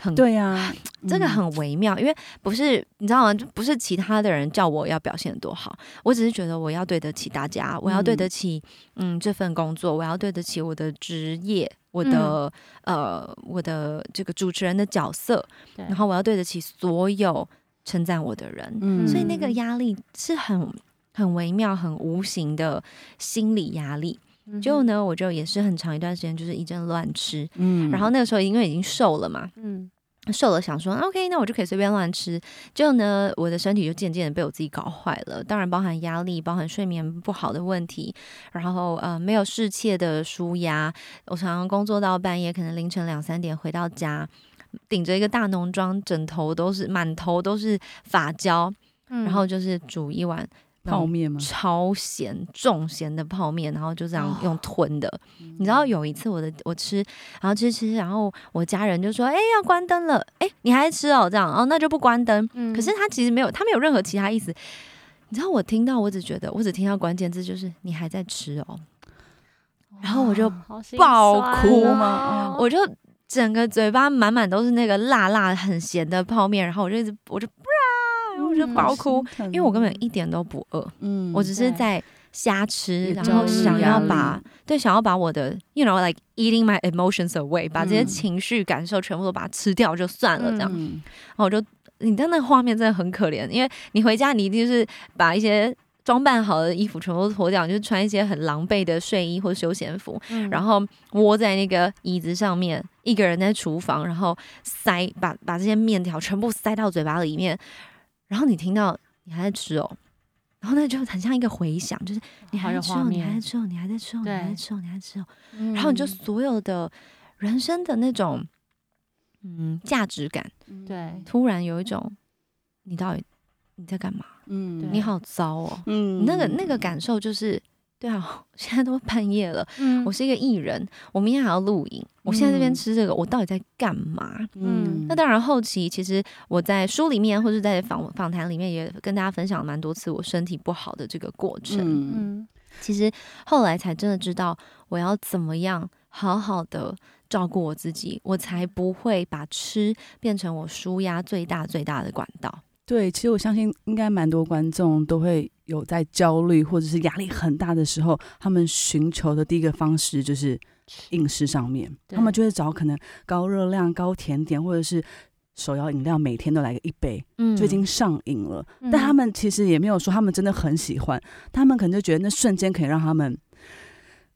很对呀，这个很微妙，因为不是你知道吗？就不是其他的人叫我要表现多好，我只是觉得我要对得起大家，我要对得起嗯这份工作，我要对得起我的职业，我的呃我的这个主持人的角色，然后我要对得起所有。称赞我的人，所以那个压力是很很微妙、很无形的心理压力。就呢，我就也是很长一段时间就是一阵乱吃，嗯，然后那个时候因为已经瘦了嘛，嗯，瘦了想说 OK，那我就可以随便乱吃。就呢，我的身体就渐渐的被我自己搞坏了，当然包含压力、包含睡眠不好的问题，然后呃没有适切的舒压，我常常工作到半夜，可能凌晨两三点回到家。顶着一个大浓妆，枕头都是满头都是发胶，然后就是煮一碗泡面吗？超咸重咸的泡面，然后就这样用吞的。你知道有一次我的我吃，然后吃吃，然后我家人就说：“哎，要关灯了。”哎，你还吃哦？这样哦，那就不关灯。可是他其实没有，他没有任何其他意思。你知道我听到，我只觉得，我只听到关键字就是你还在吃哦，然后我就爆哭吗？我就。整个嘴巴满满都是那个辣辣很咸的泡面，然后我就一直我就啊，我就爆哭，因为我根本一点都不饿，嗯，我只是在瞎吃，然后想要把对想要把我的，you know like eating my emotions away，把这些情绪感受全部都把它吃掉就算了，这样，然后我就你的那个画面真的很可怜，因为你回家你一定是把一些。装扮好的衣服全部脱掉，就是穿一些很狼狈的睡衣或休闲服，然后窝在那个椅子上面，一个人在厨房，然后塞把把这些面条全部塞到嘴巴里面，然后你听到你还在吃哦，然后那就很像一个回响，就是你还在吃哦，你还在吃哦，你还在吃哦，你还在吃哦，你还在吃哦，然后你就所有的人生的那种嗯价值感，对，突然有一种你到底你在干嘛？嗯，你好糟哦。嗯，那个那个感受就是，对啊，现在都半夜了。嗯，我是一个艺人，我明天还要录影。我现在这边吃这个，我到底在干嘛？嗯，那当然后期其实我在书里面或者在访访谈里面也跟大家分享蛮多次我身体不好的这个过程。嗯，其实后来才真的知道我要怎么样好好的照顾我自己，我才不会把吃变成我舒压最大最大的管道。对，其实我相信应该蛮多观众都会有在焦虑或者是压力很大的时候，他们寻求的第一个方式就是饮食上面，他们就会找可能高热量、高甜点或者是手摇饮料，每天都来个一杯，嗯，就已经上瘾了。但他们其实也没有说他们真的很喜欢，他们可能就觉得那瞬间可以让他们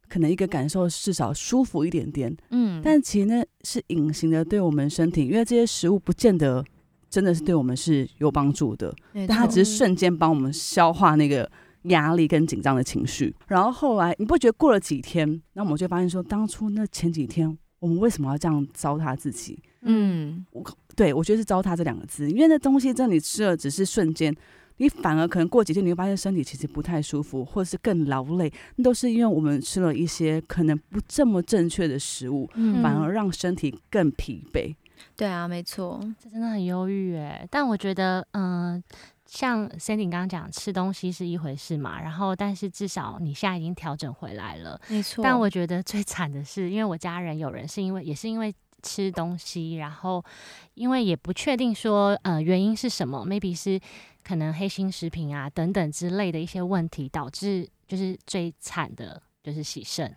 可能一个感受至少舒服一点点，嗯，但其实那是隐形的对我们身体，因为这些食物不见得。真的是对我们是有帮助的，但它只是瞬间帮我们消化那个压力跟紧张的情绪。然后后来你不觉得过了几天，那我们就发现说，当初那前几天我们为什么要这样糟蹋自己？嗯，我对我觉得是糟蹋这两个字，因为那东西在你吃了只是瞬间，你反而可能过几天你会发现身体其实不太舒服，或者是更劳累，那都是因为我们吃了一些可能不这么正确的食物，反而让身体更疲惫。对啊，没错，这真的很忧郁哎。但我觉得，嗯、像 Sandy 刚刚讲，吃东西是一回事嘛，然后但是至少你现在已经调整回来了。没错。但我觉得最惨的是，因为我家人有人是因为也是因为吃东西，然后因为也不确定说呃原因是什么，maybe 是可能黑心食品啊等等之类的一些问题，导致就是最惨的就是洗肾。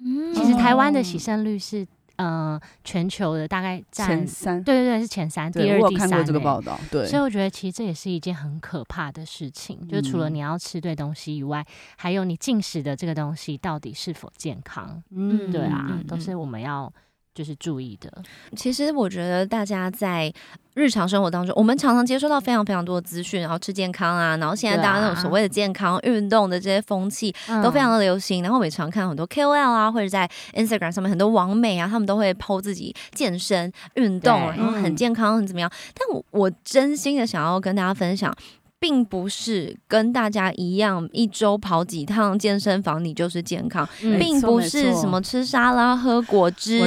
嗯其实台湾的洗肾率是呃全球的大概占前三，对对对是前三，第二、第三、我看过这个欸报道，对，所以我觉得其实这也是一件很可怕的事情，就是除了嗯。你要吃对东西以外，还有你进食的这个东西到底是否健康。嗯对啊，嗯都是我们要就是注意的。其实我觉得大家在日常生活当中，我们常常接收到非常非常多的资讯，然后吃健康啊，然后现在大家那种啊所谓的健康运动的这些风气嗯都非常的流行。然后我也常看到很多 KOL 啊，或者在 Instagram 上面很多网美啊，他们都会 PO 自己健身运动，然后很嗯健康，很怎么样。但我我真心的想要跟大家分享。并不是跟大家一样，一周跑几趟健身房，你就是健康，嗯并不是什么吃沙拉、喝果汁，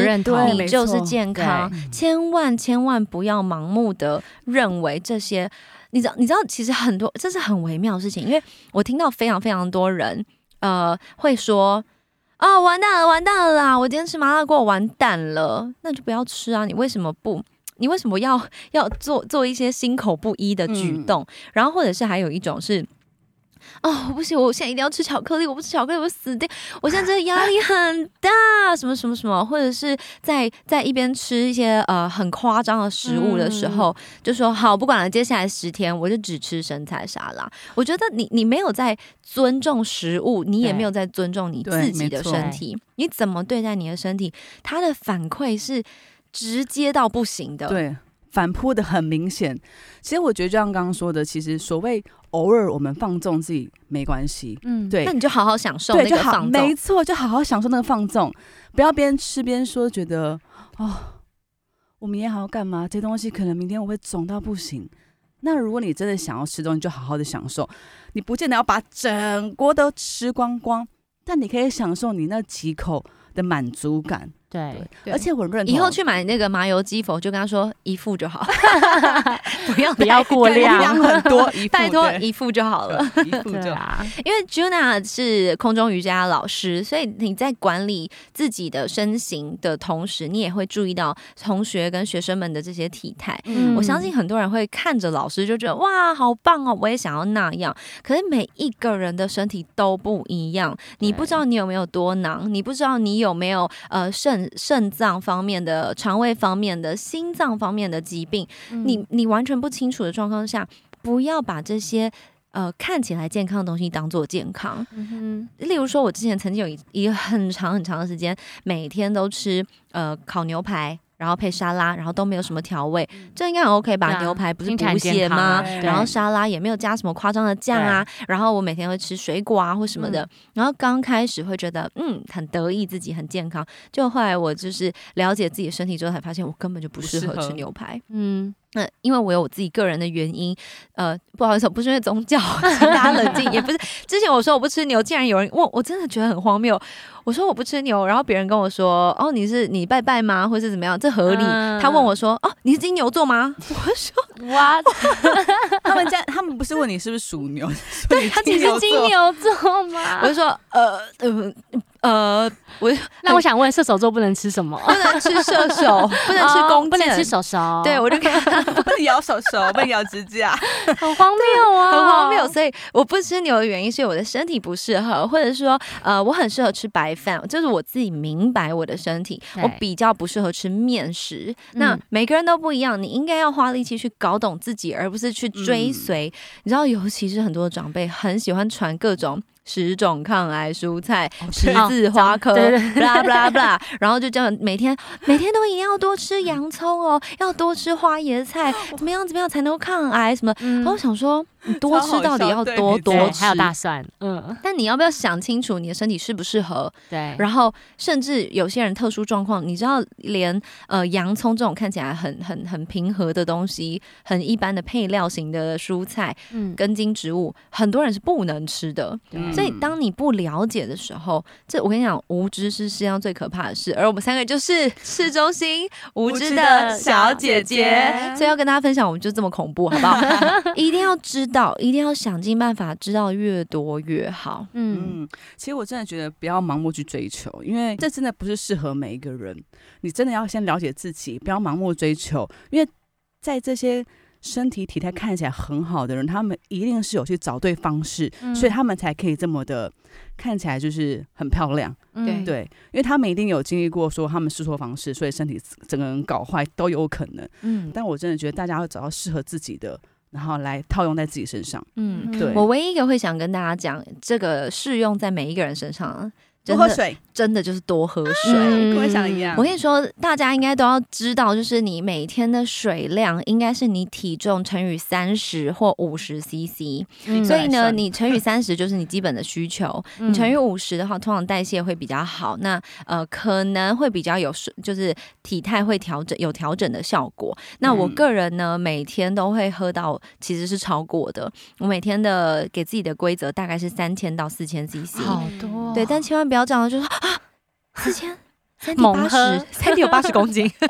你就是健康。千万千万不要盲目的认为这些，你知道，你知道，其实很多这是很微妙的事情，因为我听到非常非常多人，呃，会说。啊、完蛋了，完蛋了啦！我今天吃麻辣锅，完蛋了，那就不要吃啊！你为什么不？你为什么要 要做做一些心口不一的举嗯动？然后或者是还有一种是，哦，不行，我现在一定要吃巧克力，我不吃巧克力我死掉。我现在真的压力很大，什么什么什么，或者是在在一边吃一些呃很夸张的食物的时候，就说好，不管了，接下来十天我就只吃生菜沙拉。我觉得你你没有在尊重食物，你也没有在尊重你自己的身体，你怎么对待你的身体，它的反馈是直接到不行的。对，反扑的很明显。其实我觉得，就像刚刚说的，其实所谓偶尔我们放纵自己没关系，嗯，对那你就好好享受对，那就好，个放纵没。错，就好好享受那个放纵，不要边吃边说，觉得哦，我明天还要干嘛？这东西可能明天我会肿到不行。那如果你真的想要吃东西，就好好的享受，你不见得要把整锅都吃光光，但你可以享受你那几口的满足感。对，对而且我认同。以后去买那个麻油鸡否，就跟他说一副就好，不要不要过量。量很多，一副拜托一副就好了。一副就因为 Juna 是空中瑜伽老师，所以你在管理自己的身形的同时，你也会注意到同学跟学生们的这些体态。嗯。我相信很多人会看着老师就觉得哇，好棒哦，我也想要那样。可是每一个人的身体都不一样，你不知道你有没有多囊，你不知道你有没有呃肾肾脏方面的、肠胃方面的、心脏方面的疾病，嗯你你完全不清楚的状况下，不要把这些。呃，看起来健康的东西当做健康，嗯例如说，我之前曾经有一一个很长很长的时间，每天都吃呃烤牛排，然后配沙拉，然后都没有什么调味，这应该很 OK 吧？啊牛排不是补血吗？然后沙拉也没有加什么夸张的酱啊，然后我每天会吃水果啊或什么的，然后刚开始会觉得嗯很得意自己很健康，就后来我就是了解自己的身体之后，才发现我根本就不适合吃牛排。嗯，那因为我有我自己个人的原因，呃，不好意思，不是因为宗教，请大家冷静，也不是。之前我说我不吃牛，竟然有人问，我真的觉得很荒谬。我说我不吃牛，然后别人跟我说，哦，你是你拜拜吗，或是怎么样？这合理。嗯他问我说，哦，你是金牛座吗？我说哇，他们家他们不是问你是不是属牛，对他只是金牛座吗我？就说，呃呃呃，我那我想问，射手座不能吃什么？不能吃射手，不能吃哦弓箭，不能吃手手。对，我就看 不能咬手手，不能咬指甲。很荒谬啊，很荒谬。所以我不吃牛的原因是我的身体不适合，或者是说，呃，我很适合吃白饭，就是我自己明白我的身体，我比较不适合吃面食。那嗯每个人都不一样，你应该要花力气去搞懂自己，而不是去追随。你知道，尤其是很多长辈很喜欢传各种。十种抗癌蔬菜，十字花科，blah blah blah，然后就这样每天每天都一定要多吃洋葱哦，要多吃花椰菜，怎么样怎么样才能够抗癌什么？嗯。然后我想说，你多吃到底要多，多吃还，有大蒜，嗯，但你要不要想清楚你的身体适不适合？对，然后甚至有些人特殊状况，你知道，连呃洋葱这种看起来很很很平和的东西，很一般的配料型的蔬菜、嗯，根茎植物，很多人是不能吃的。所以当你不了解的时候，这我跟你讲，无知是世界上最可怕的事。而我们三个就是 市中心无知的小姐姐，所以要跟大家分享，我们就这么恐怖，好不好？一定要知道，一定要想尽办法，知道越多越好。嗯，嗯，其实我真的觉得不要盲目去追求，因为这真的不是适合每一个人。你真的要先了解自己，不要盲目追求，因为在这些身体体态看起来很好的人，他们一定是有去找对方式，嗯所以他们才可以这么的看起来就是很漂亮。嗯对，因为他们一定有经历过说他们试错方式，所以身体整个人搞坏都有可能。嗯但我真的觉得大家要找到适合自己的，然后来套用在自己身上。嗯，对我唯一一个会想跟大家讲，这个适用在每一个人身上，多喝水，真的就是多喝水。嗯跟我想的一样。我跟你说，大家应该都要知道，就是你每天的水量应该是你体重乘以三十或五十 CC。嗯所以呢，你乘以三十就是你基本的需求，嗯你乘以五十的话，通常代谢会比较好，那呃可能会比较有就是体态会调整有调整的效果。那我嗯个人呢，每天都会喝到其实是超过的，我每天的给自己的规则大概是三千到四千 CC。好多，对，但千万不要这样，就是 啊，四千。三体八猛喝十，三点有八十公斤，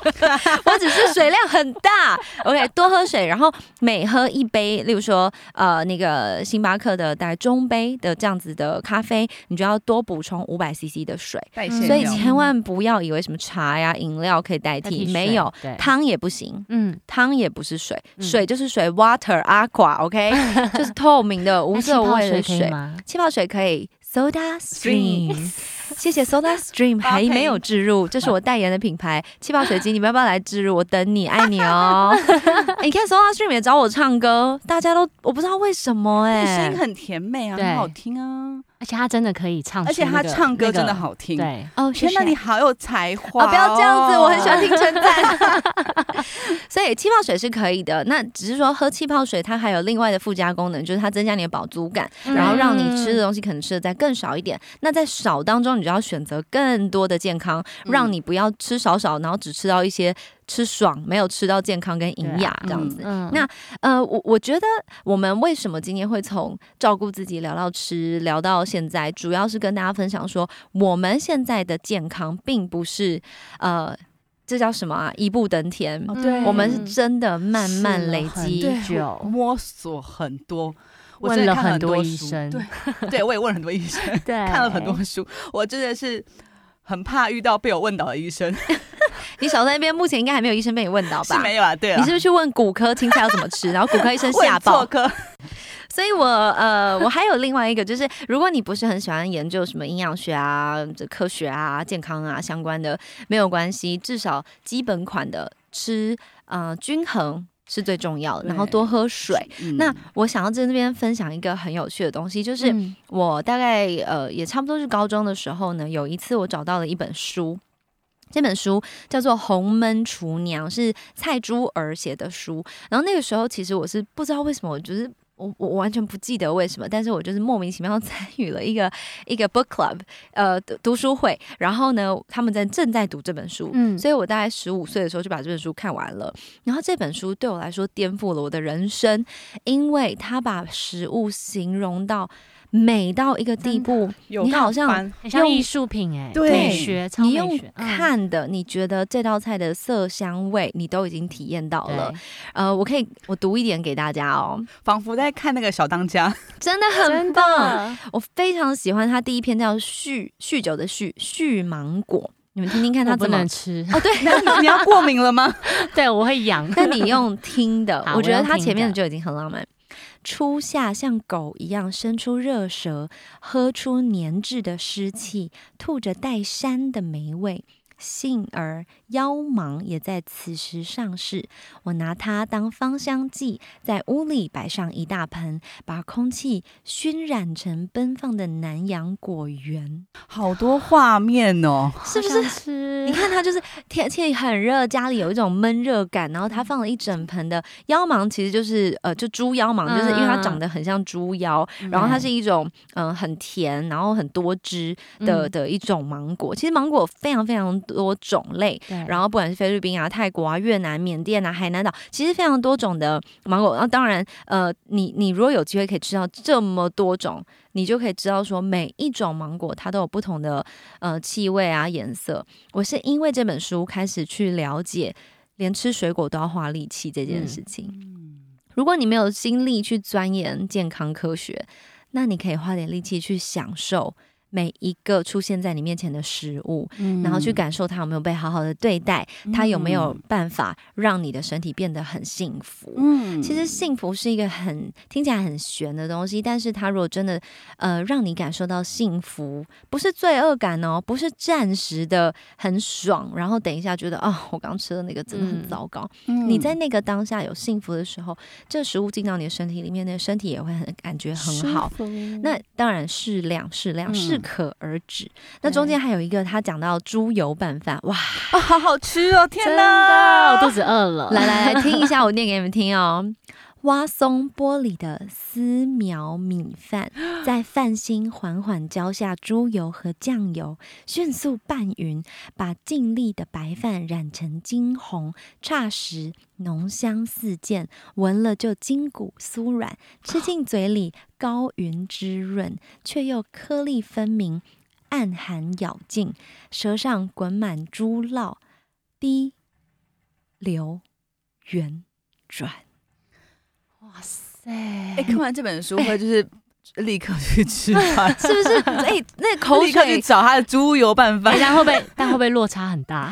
我只是水量很大。OK，多喝水，然后每喝一杯，例如说呃那个星巴克的大概中杯的这样子的咖啡，你就要多补充五百 CC 的水。所以千万不要以为什么茶呀、饮料可以代替，代替没有，汤也不行。嗯，汤也不是水，嗯水就是水，water aqua，OK，、就是透明的无色味的水？气泡水可以，Soda Stream，Stream 谢谢 Soda Stream 还没有置入，这是我代言的品牌气泡水机，你们要不要来置入？我等你，爱你哦。欸 你看 Soda Stream 也找我唱歌，大家都我不知道为什么你哎、声音很甜美啊，很好听啊，而且他真的可以唱出而且他唱歌真的，好听。个，对，哦，天哪，你好有才华、哦，不要这样子，我很喜欢听称赞。所以气泡水是可以的，那只是说喝气泡水，它还有另外的附加功能，就是它增加你的饱足感，然后让你吃的东西可能吃的再更少一点。那在少当中，你就要选择更多的健康，嗯让你不要吃少少，然后只吃到一些吃爽，没有吃到健康跟营养这样子。嗯那呃，我我觉得我们为什么今天会从照顾自己聊到吃，聊到现在，主要是跟大家分享说，我们现在的健康并不是呃，这叫什么啊？一步登天。哦对。我们是真的慢慢累积。对摸索很多，我问了很多医生。对对，我也问了很多医生，对，看了很多书，我真的是很怕遇到被我问倒的医生，你少在那边，目前应该还没有医生被你问到吧？是没有啊？对啊，你是不是去问骨科青菜要怎么吃，然后骨科医生吓 爆？所以我呃，我还有另外一个，就是如果你不是很喜欢研究什么营养学啊、这科学啊、健康啊相关的，没有关系，至少基本款的吃呃均衡是最重要的，然后多喝水。嗯那我想要在这边分享一个很有趣的东西，就是嗯我大概呃也差不多是高中的时候呢，有一次我找到了一本书。这本书叫做《红焖厨娘》，是蔡珠儿写的书。然后那个时候，其实我是不知道为什么，我就是我我完全不记得为什么，但是我就是莫名其妙 参与了一个一个 book club，呃，读读书会。然后呢，他们在正在读这本书，嗯所以我大概十五岁的时候就把这本书看完了。然后这本书对我来说颠覆了我的人生，因为他把食物形容到美到一个地步，有你好像用很像艺术品哎，对美学，超你用美学，嗯看的，你觉得这道菜的色香味，你都已经体验到了。呃，我可以我读一点给大家哦，仿佛在看那个小当家，真的很棒。我非常喜欢他第一篇叫酗酗酒的酗酗芒果，你们听听看他怎么能吃，哦，对，你要过敏了吗？对我会痒。那你用听的，我觉得他前面的前面就已经很浪漫。初夏像狗一样伸出热舌，喝出粘滞的湿气，吐着带膻的霉味。杏儿、腰芒也在此时上市。我拿它当芳香剂，在屋里摆上一大盆，把空气熏染成奔放的南洋果园。好多画面哦，是不是？你看它就是天气很热，家里有一种闷热感，然后它放了一整盆的腰芒，其实就是呃，就猪腰芒，就是因为它长得很像猪腰，然后它是一种嗯、呃很甜，然后很多汁的嗯的一种芒果。其实芒果非常非常多种类。然后不管是菲律宾啊、泰国啊、越南、缅甸啊、海南岛，其实非常多种的芒果。那当然，呃，你你如果有机会可以吃到这么多种，你就可以知道说每一种芒果它都有不同的呃气味啊、颜色。我是因为这本书开始去了解，连吃水果都要花力气这件事情。如果你没有精力去钻研健康科学，那你可以花点力气去享受每一个出现在你面前的食物，嗯。然后去感受它有没有被好好的对待，它有没有办法让你的身体变得很幸福。嗯。其实幸福是一个很听起来很玄的东西，但是它如果真的呃让你感受到幸福，不是罪恶感哦，不是暂时的很爽，然后等一下觉得啊、我刚吃的那个真的很嗯。糟糕。嗯。你在那个当下有幸福的时候，这食物进到你的身体里面，那个身体也会很感觉很好。那当然适量，适量，嗯。适可而止。那中间还有一个，他讲到猪油拌饭，哇，啊，好好吃哦！天哪，我肚子饿了。来来来，听一下，我念给你们听哦。挖松玻璃的丝苗米饭，在饭心缓缓浇下猪油和酱油，迅速拌匀，把净粒的白饭染成金红，霎时浓香四溅，闻了就筋骨酥软，吃进嘴里高匀滋润，却又颗粒分明，暗含咬劲，舌上滚满猪酪，滴流圆转。哇塞！哎，看完这本书会就是立刻去吃饭，是不是？哎、那口立刻去水，找他的猪油拌饭哎，。但会不会？但会不会落差很大？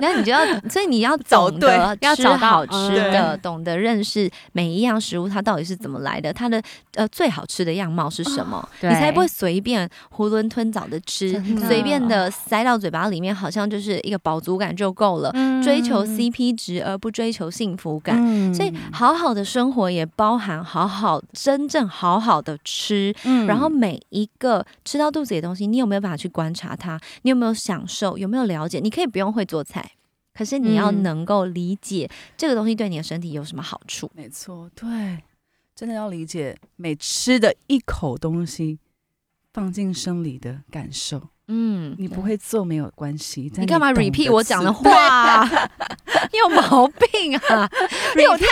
那你就要，所以你要找懂得 要找到好吃的，嗯懂得认识每一样食物它到底是怎么来的，它的呃最好吃的样貌是什么，对你才不会随便囫囵吞枣的吃随便的塞到嘴巴里面，好像就是一个饱足感就够了。嗯追求 CP 值而不追求幸福感，嗯所以好好的生活也包含好好真正好好的吃，嗯然后每一个吃到肚子里的东西，你有没有办法去观察它？你有没有享受？有没有了解？你可以不用会做菜，可是你要嗯能够理解这个东西对你的身体有什么好处。没错，对，真的要理解每吃的一口东西放进生理的感受。嗯，你不会做没有关系，你干嘛 repeat 我讲的话、你有毛病啊 因为我太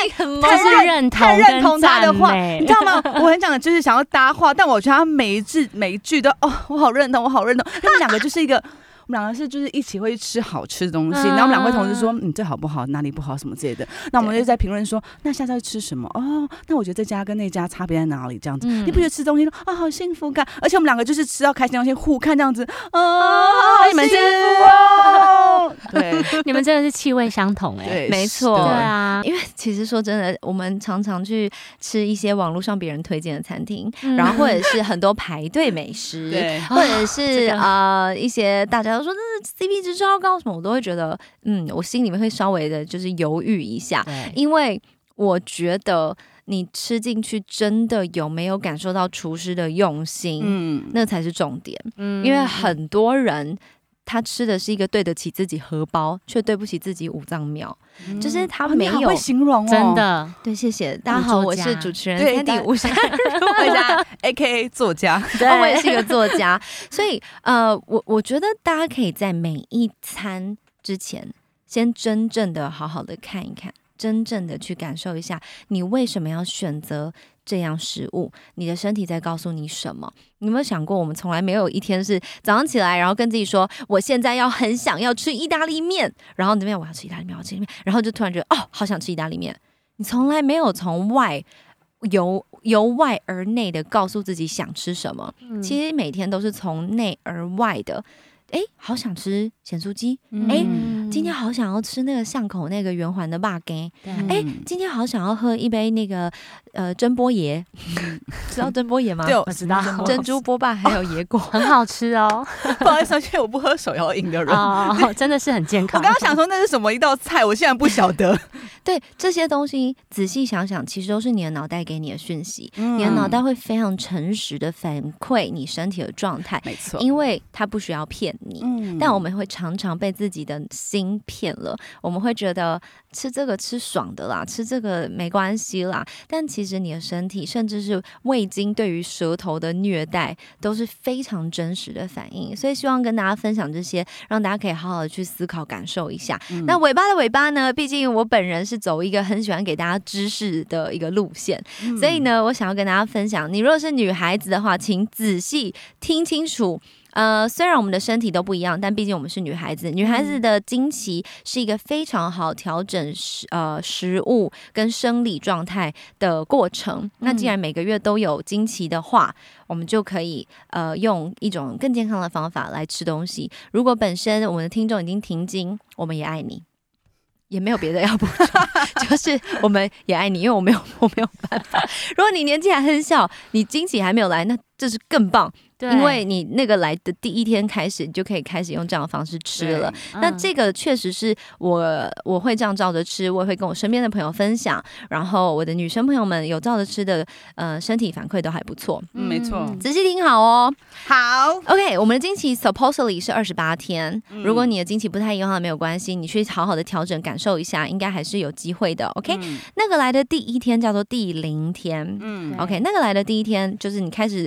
是认同太认同他的话，你知道吗？我很讲的就是想要搭话，但我觉得他每一句每一句都哦，我好认同，我好认同。他们两个就是一个，我们两个是就是一起会去吃好吃的东西，嗯。然后我们两个会同时说，嗯，这好不好，哪里不好？什么之类的。那我们就在评论说，那下次要吃什么？哦，那我觉得这家跟那家差别在哪里？这样子，嗯你不觉得吃东西啊、好幸福感？而且我们两个就是吃到开心的东西互看这样子，哦，好你们幸幸福哦。对。你们真的是气味相同哎、对，没错。对对啊，因为其实说真的，我们常常去吃一些网络上别人推荐的餐厅，嗯。然后或者是很多排队美食，对。或者是、这个。呃一些大家都说那是 CP 值超高什么，我都会觉得嗯，我心里面会稍微的就是犹豫一下，因为我觉得你吃进去真的有没有感受到厨师的用心，嗯，那才是重点。嗯。因为很多人他吃的是一个对得起自己荷包，却对不起自己五脏庙。就是他没有哦会形容哦，真的。对，谢谢。大家好，我是主持人对 Sandy 大吴珊。作家 A K A 作家，我也是一个作家，所以呃，我我觉得大家可以在每一餐之前，先真正的好好的看一看，真正的去感受一下，你为什么要选择这样食物，你的身体在告诉你什么？你有没有想过，我们从来没有一天是早上起来，然后跟自己说，我现在要很想要吃意大利面，然后那边我要吃意大利面，我要吃意大利面，然后就突然觉得哦，好想吃意大利面。你从来没有从外由由外而内的告诉自己想吃什么，嗯其实每天都是从内而外的。哎，好想吃咸酥鸡，哎嗯今天好想要吃那个巷口那个圆环的霸干，对哎，今天好想要喝一杯那个呃珍波爷，知道珍波爷吗？对，我知道珍珠波霸还有野果，很好吃哦，不好意思，因为我不喝手摇饮的人。哦，真的是很健康我。刚刚想说那是什么一道菜，我现在不晓得。对这些东西仔细想想，其实都是你的脑袋给你的讯息，你你的脑袋会非常诚实的反馈你身体的状态，没错，因为它不需要骗你。嗯但我们会常常被自己的心骗了。我们会觉得吃这个吃爽的啦，吃这个没关系啦。但其实你的身体，甚至是味精对于舌头的虐待，都是非常真实的反应。所以希望跟大家分享这些，让大家可以好好的去思考、感受一下。那尾巴的尾巴呢？毕竟我本人是走一个很喜欢给大家知识的一个路线，所以呢，我想要跟大家分享，你如果是女孩子的话，请仔细听清楚。呃，虽然我们的身体都不一样，但毕竟我们是女孩子，女孩子的经期是一个非常好调整食呃食物跟生理状态的过程。那既然每个月都有经期的话，我们就可以呃用一种更健康的方法来吃东西。如果本身我们的听众已经停经，我们也爱你，也没有别的要补充，就是我们也爱你，因为我没有我没有办法。如果你年纪还很小，你经期还没有来，那这是更棒。因为你那个来的第一天开始，你就可以开始用这样的方式吃了。那这个确实是我我会这样照着吃，我也会跟我身边的朋友分享。然后我的女生朋友们有照着吃的，呃，身体反馈都还不错。嗯，没错。仔细听好哦。好，OK，我们的经期 supposedly 是二十八天。如果你的经期不太一样，没有关系，你去好好的调整，感受一下，应该还是有机会的。OK，那个来的第一天叫做第零天。嗯，OK，那个来的第一天就是你开始。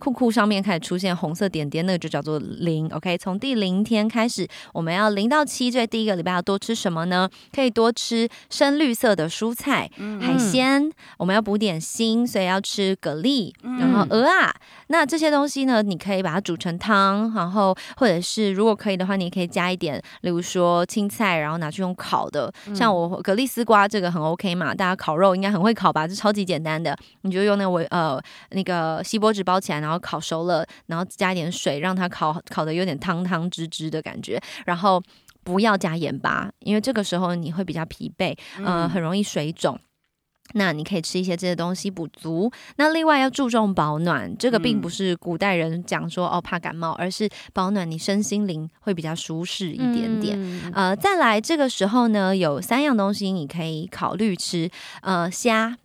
裤裤上面开始出现红色点点，那个就叫做零。OK，从第零天开始，我们要零到七这第一个礼拜要多吃什么呢？可以多吃深绿色的蔬菜、海鲜。我们要补点锌，所以要吃蛤蜊，然后鹅啊。那这些东西呢，你可以把它煮成汤，然后或者是如果可以的话，你也可以加一点，例如说青菜，然后拿去用烤的。像我蛤蜊丝瓜这个很 OK 嘛，大家烤肉应该很会烤吧？这超级简单的，你就用那个维呃那个锡箔纸包起来，然后。然后烤熟了，然后加一点水，让它烤烤的有点汤汤汁汁的感觉。然后不要加盐巴，因为这个时候你会比较疲惫，呃，很容易水肿。那你可以吃一些这些东西补足。那另外要注重保暖，这个并不是古代人讲说哦怕感冒，而是保暖你身心灵会比较舒适一点点。呃，再来这个时候呢，有三样东西你可以考虑吃，呃，虾、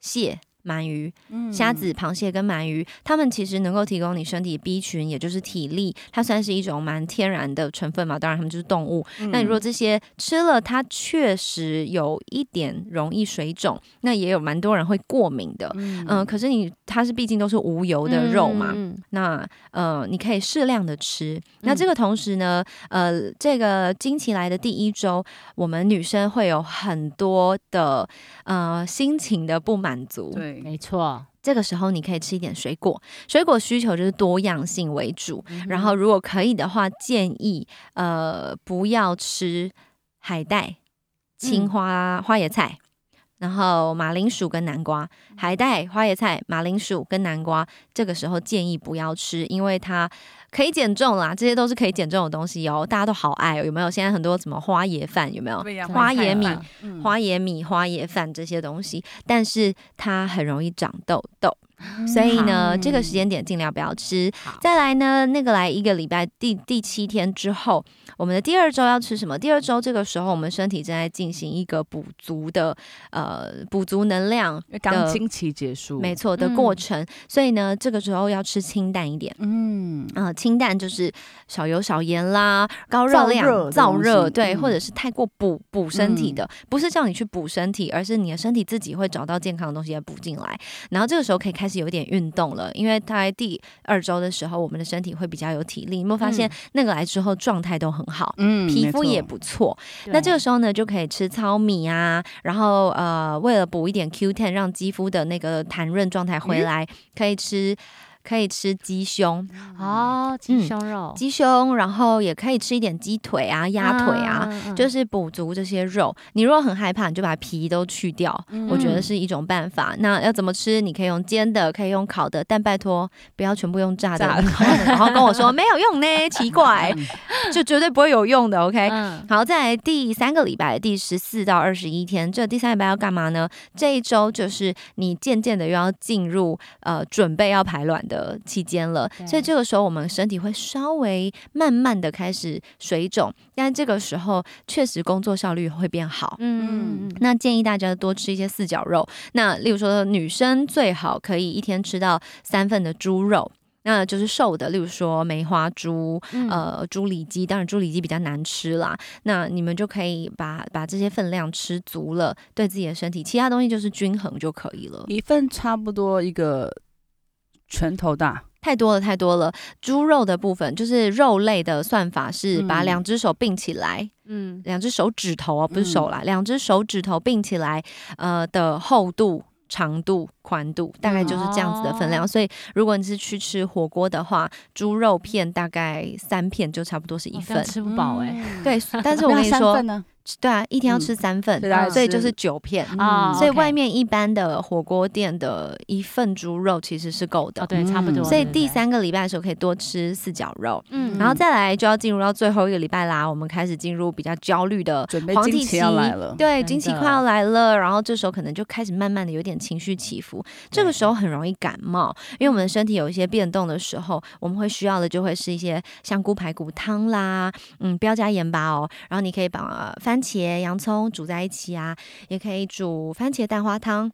蟹。鳗鱼、虾子、螃蟹跟鳗鱼，它们其实能够提供你身体 B 群，也就是体力，它算是一种蛮天然的成分嘛。当然，它们就是动物。那你如果这些吃了，它确实有一点容易水肿，那也有蛮多人会过敏的。嗯，可是你它是毕竟都是无油的肉嘛，那呃，你可以适量的吃。那这个同时呢，呃，这个经期来的第一周，我们女生会有很多的呃心情的不满足。对。没错，这个时候你可以吃一点水果，水果需求就是多样性为主。然后如果可以的话，建议呃不要吃海带、青花、花椰菜，然后马铃薯跟南瓜。海带、花椰菜、马铃薯跟南瓜，这个时候建议不要吃，因为它。可以减重啦，这些都是可以减重的东西哦，大家都好爱哦，有没有？现在很多什么花椰饭有没有？花椰米、花椰米、花椰饭这些东西，但是它很容易长痘痘。所以呢，这个时间点尽量不要吃。再来呢，那个来一个礼拜第第七天之后，我们的第二周要吃什么？第二周这个时候，我们身体正在进行一个补足的呃补足能量，刚经期结束，没错的过程。所以呢，这个时候要吃清淡一点。嗯啊，清淡就是少油少盐啦，高热量燥热对，或者是太过补补身体的，不是叫你去补身体，而是你的身体自己会找到健康的东西来补进来。然后这个时候可以开。是有点运动了，因为在第二周的时候，我们的身体会比较有体力。有没有发现那个来之后状态都很好，嗯，皮肤也不错。那这个时候呢，就可以吃糙米啊，然后呃，为了补一点 Q ten，让肌肤的那个弹润状态回来，可以吃。可以吃鸡胸哦，鸡胸肉，鸡胸，然后也可以吃一点鸡腿啊、鸭腿啊，就是补足这些肉。你如果很害怕，你就把皮都去掉，我觉得是一种办法。那要怎么吃？你可以用煎的，可以用烤的，但拜托不要全部用炸的，然后跟我说没有用呢，奇怪，就绝对不会有用的。OK，好，在第三个礼拜，第十四到二十一天，这第三礼拜要干嘛呢？这一周就是你渐渐的又要进入呃准备要排卵。的期间了，所以这个时候我们身体会稍微慢慢的开始水肿，但这个时候确实工作效率会变好。嗯，那建议大家多吃一些四角肉。那例如说，女生最好可以一天吃到三份的猪肉。那就是瘦的，例如说梅花猪、嗯呃猪里脊，当然猪里脊比较难吃啦。那你们就可以把把这些分量吃足了，对自己的身体，其他东西就是均衡就可以了。一份差不多一个拳头大，太多了，太多了。猪肉的部分就是肉类的算法是把嗯两只手并起来，嗯两只手指头哦，不是手嗯啦，两只手指头并起来，呃的厚度。长度、宽度大概就是这样子的分量，哦所以如果你是去吃火锅的话，猪肉片大概三片就差不多是一份哦。吃不饱哎。嗯，对，但是我 跟你说？对啊，一天要嗯吃三份，所以就是是九片。啊所以外面一般的火锅店的一份猪肉其实是够的哦，。对，差不多。嗯所以第三个礼拜的时候可以多吃四角肉，嗯然后再来就要进入到最后一个礼拜啦。我们开始进入比较焦虑的准备黄体期要来了，对，经期快要来了，然后这时候可能就开始慢慢的有点情绪起伏，这个时候很容易感冒，因为我们的身体有一些变动的时候，我们会需要的就会是一些香菇排骨汤啦，嗯，不要加盐巴哦，然后你可以把呃番茄、洋葱煮在一起啊，也可以煮番茄蛋花汤，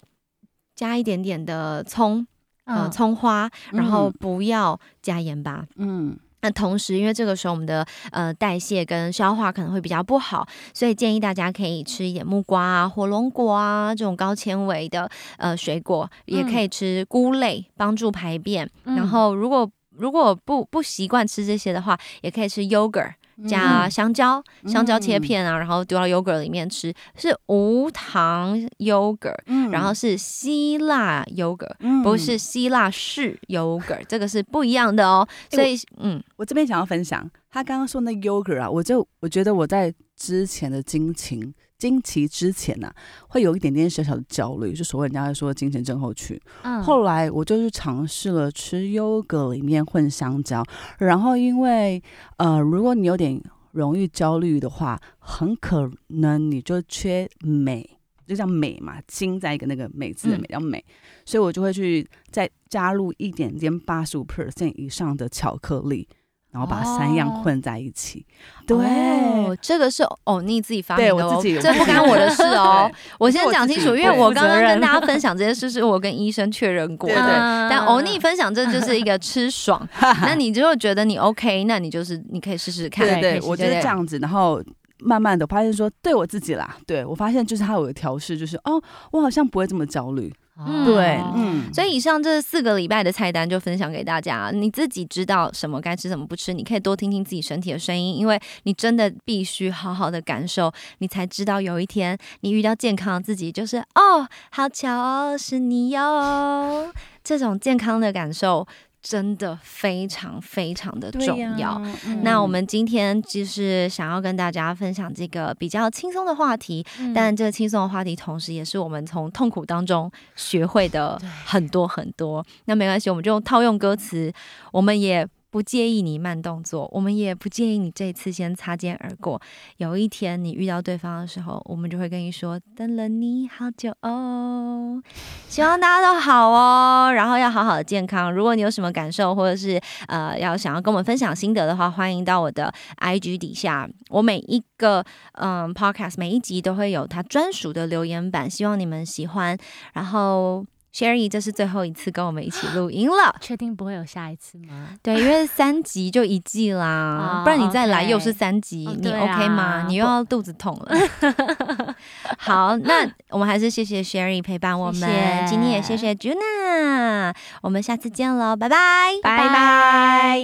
加一点点的葱，呃，嗯葱花，然后嗯不要加盐巴。嗯，那同时，因为这个时候我们的呃代谢跟消化可能会比较不好，所以建议大家可以吃一点木瓜啊、火龙果啊这种高纤维的呃水果，也可以吃菇类帮助排便。嗯。然后如果如果不不习惯吃这些的话，也可以吃 yogurt 加香蕉，香蕉切片啊，然后丢到 yogurt 里面吃，是无糖 yogurt，、嗯然后是希腊 yogurt。嗯不是希腊式 yogurt，这个是不一样的哦。哎所以，嗯，我这边想要分享，他刚刚说那 yogurt 啊，我就我觉得我在之前的经情经期之前呐、会有一点点小小的焦虑，就所谓人家说精神症候群。嗯后来我就是尝试了吃 yogurt 里面混香蕉，然后因为呃，如果你有点容易焦虑的话，很可能你就缺镁。就叫镁嘛，金在一个那个镁字的嗯镁叫镁，所以我就会去再加入一点点八十五 percent 以上的巧克力，然后把三样哦混在一起。对，哦，这个是欧尼自己发明的哦，我自己这不干我的事 哦。我先讲清楚，因为我刚刚跟大家 分享这件事是我跟医生确认过的。嗯但欧尼分享这就是一个 吃爽，那你如果觉得你 OK，那你就是你可以试试看。对我就是对这样子，然后慢慢的发现说，对我自己啦，对我发现就是他有个调试，就是哦，我好像不会这么焦虑，嗯。对，嗯，所以以上这四个礼拜的菜单就分享给大家，你自己知道什么该吃，什么不吃，你可以多听听自己身体的声音，因为你真的必须好好的感受，你才知道有一天你遇到健康的自己，就是哦，好巧哦，是你哟，这种健康的感受真的非常非常的重要。嗯那我们今天就是想要跟大家分享这个比较轻松的话题，嗯但这个轻松的话题，同时也是我们从痛苦当中学会的很多很多。那没关系，我们就套用歌词，我们也不介意你慢动作，我们也不介意你这一次先擦肩而过。有一天你遇到对方的时候，我们就会跟你说：“等了你好久哦。”希望大家都好哦，然后要好好的健康。如果你有什么感受，或者是呃要想要跟我们分享心得的话，欢迎到我的 IG 底下，我每一个嗯 podcast 每一集都会有它专属的留言板，希望你们喜欢。然后 Sherry，这是最后一次跟我们一起录音了。确定不会有下一次吗？对，因为三集就一季啦，不然你再来又是三集，你 OK 吗？你又要肚子痛了。好，那我们还是谢谢 Sherry 陪伴我们，今天也谢谢 Juna，我们下次见了，拜拜，拜拜。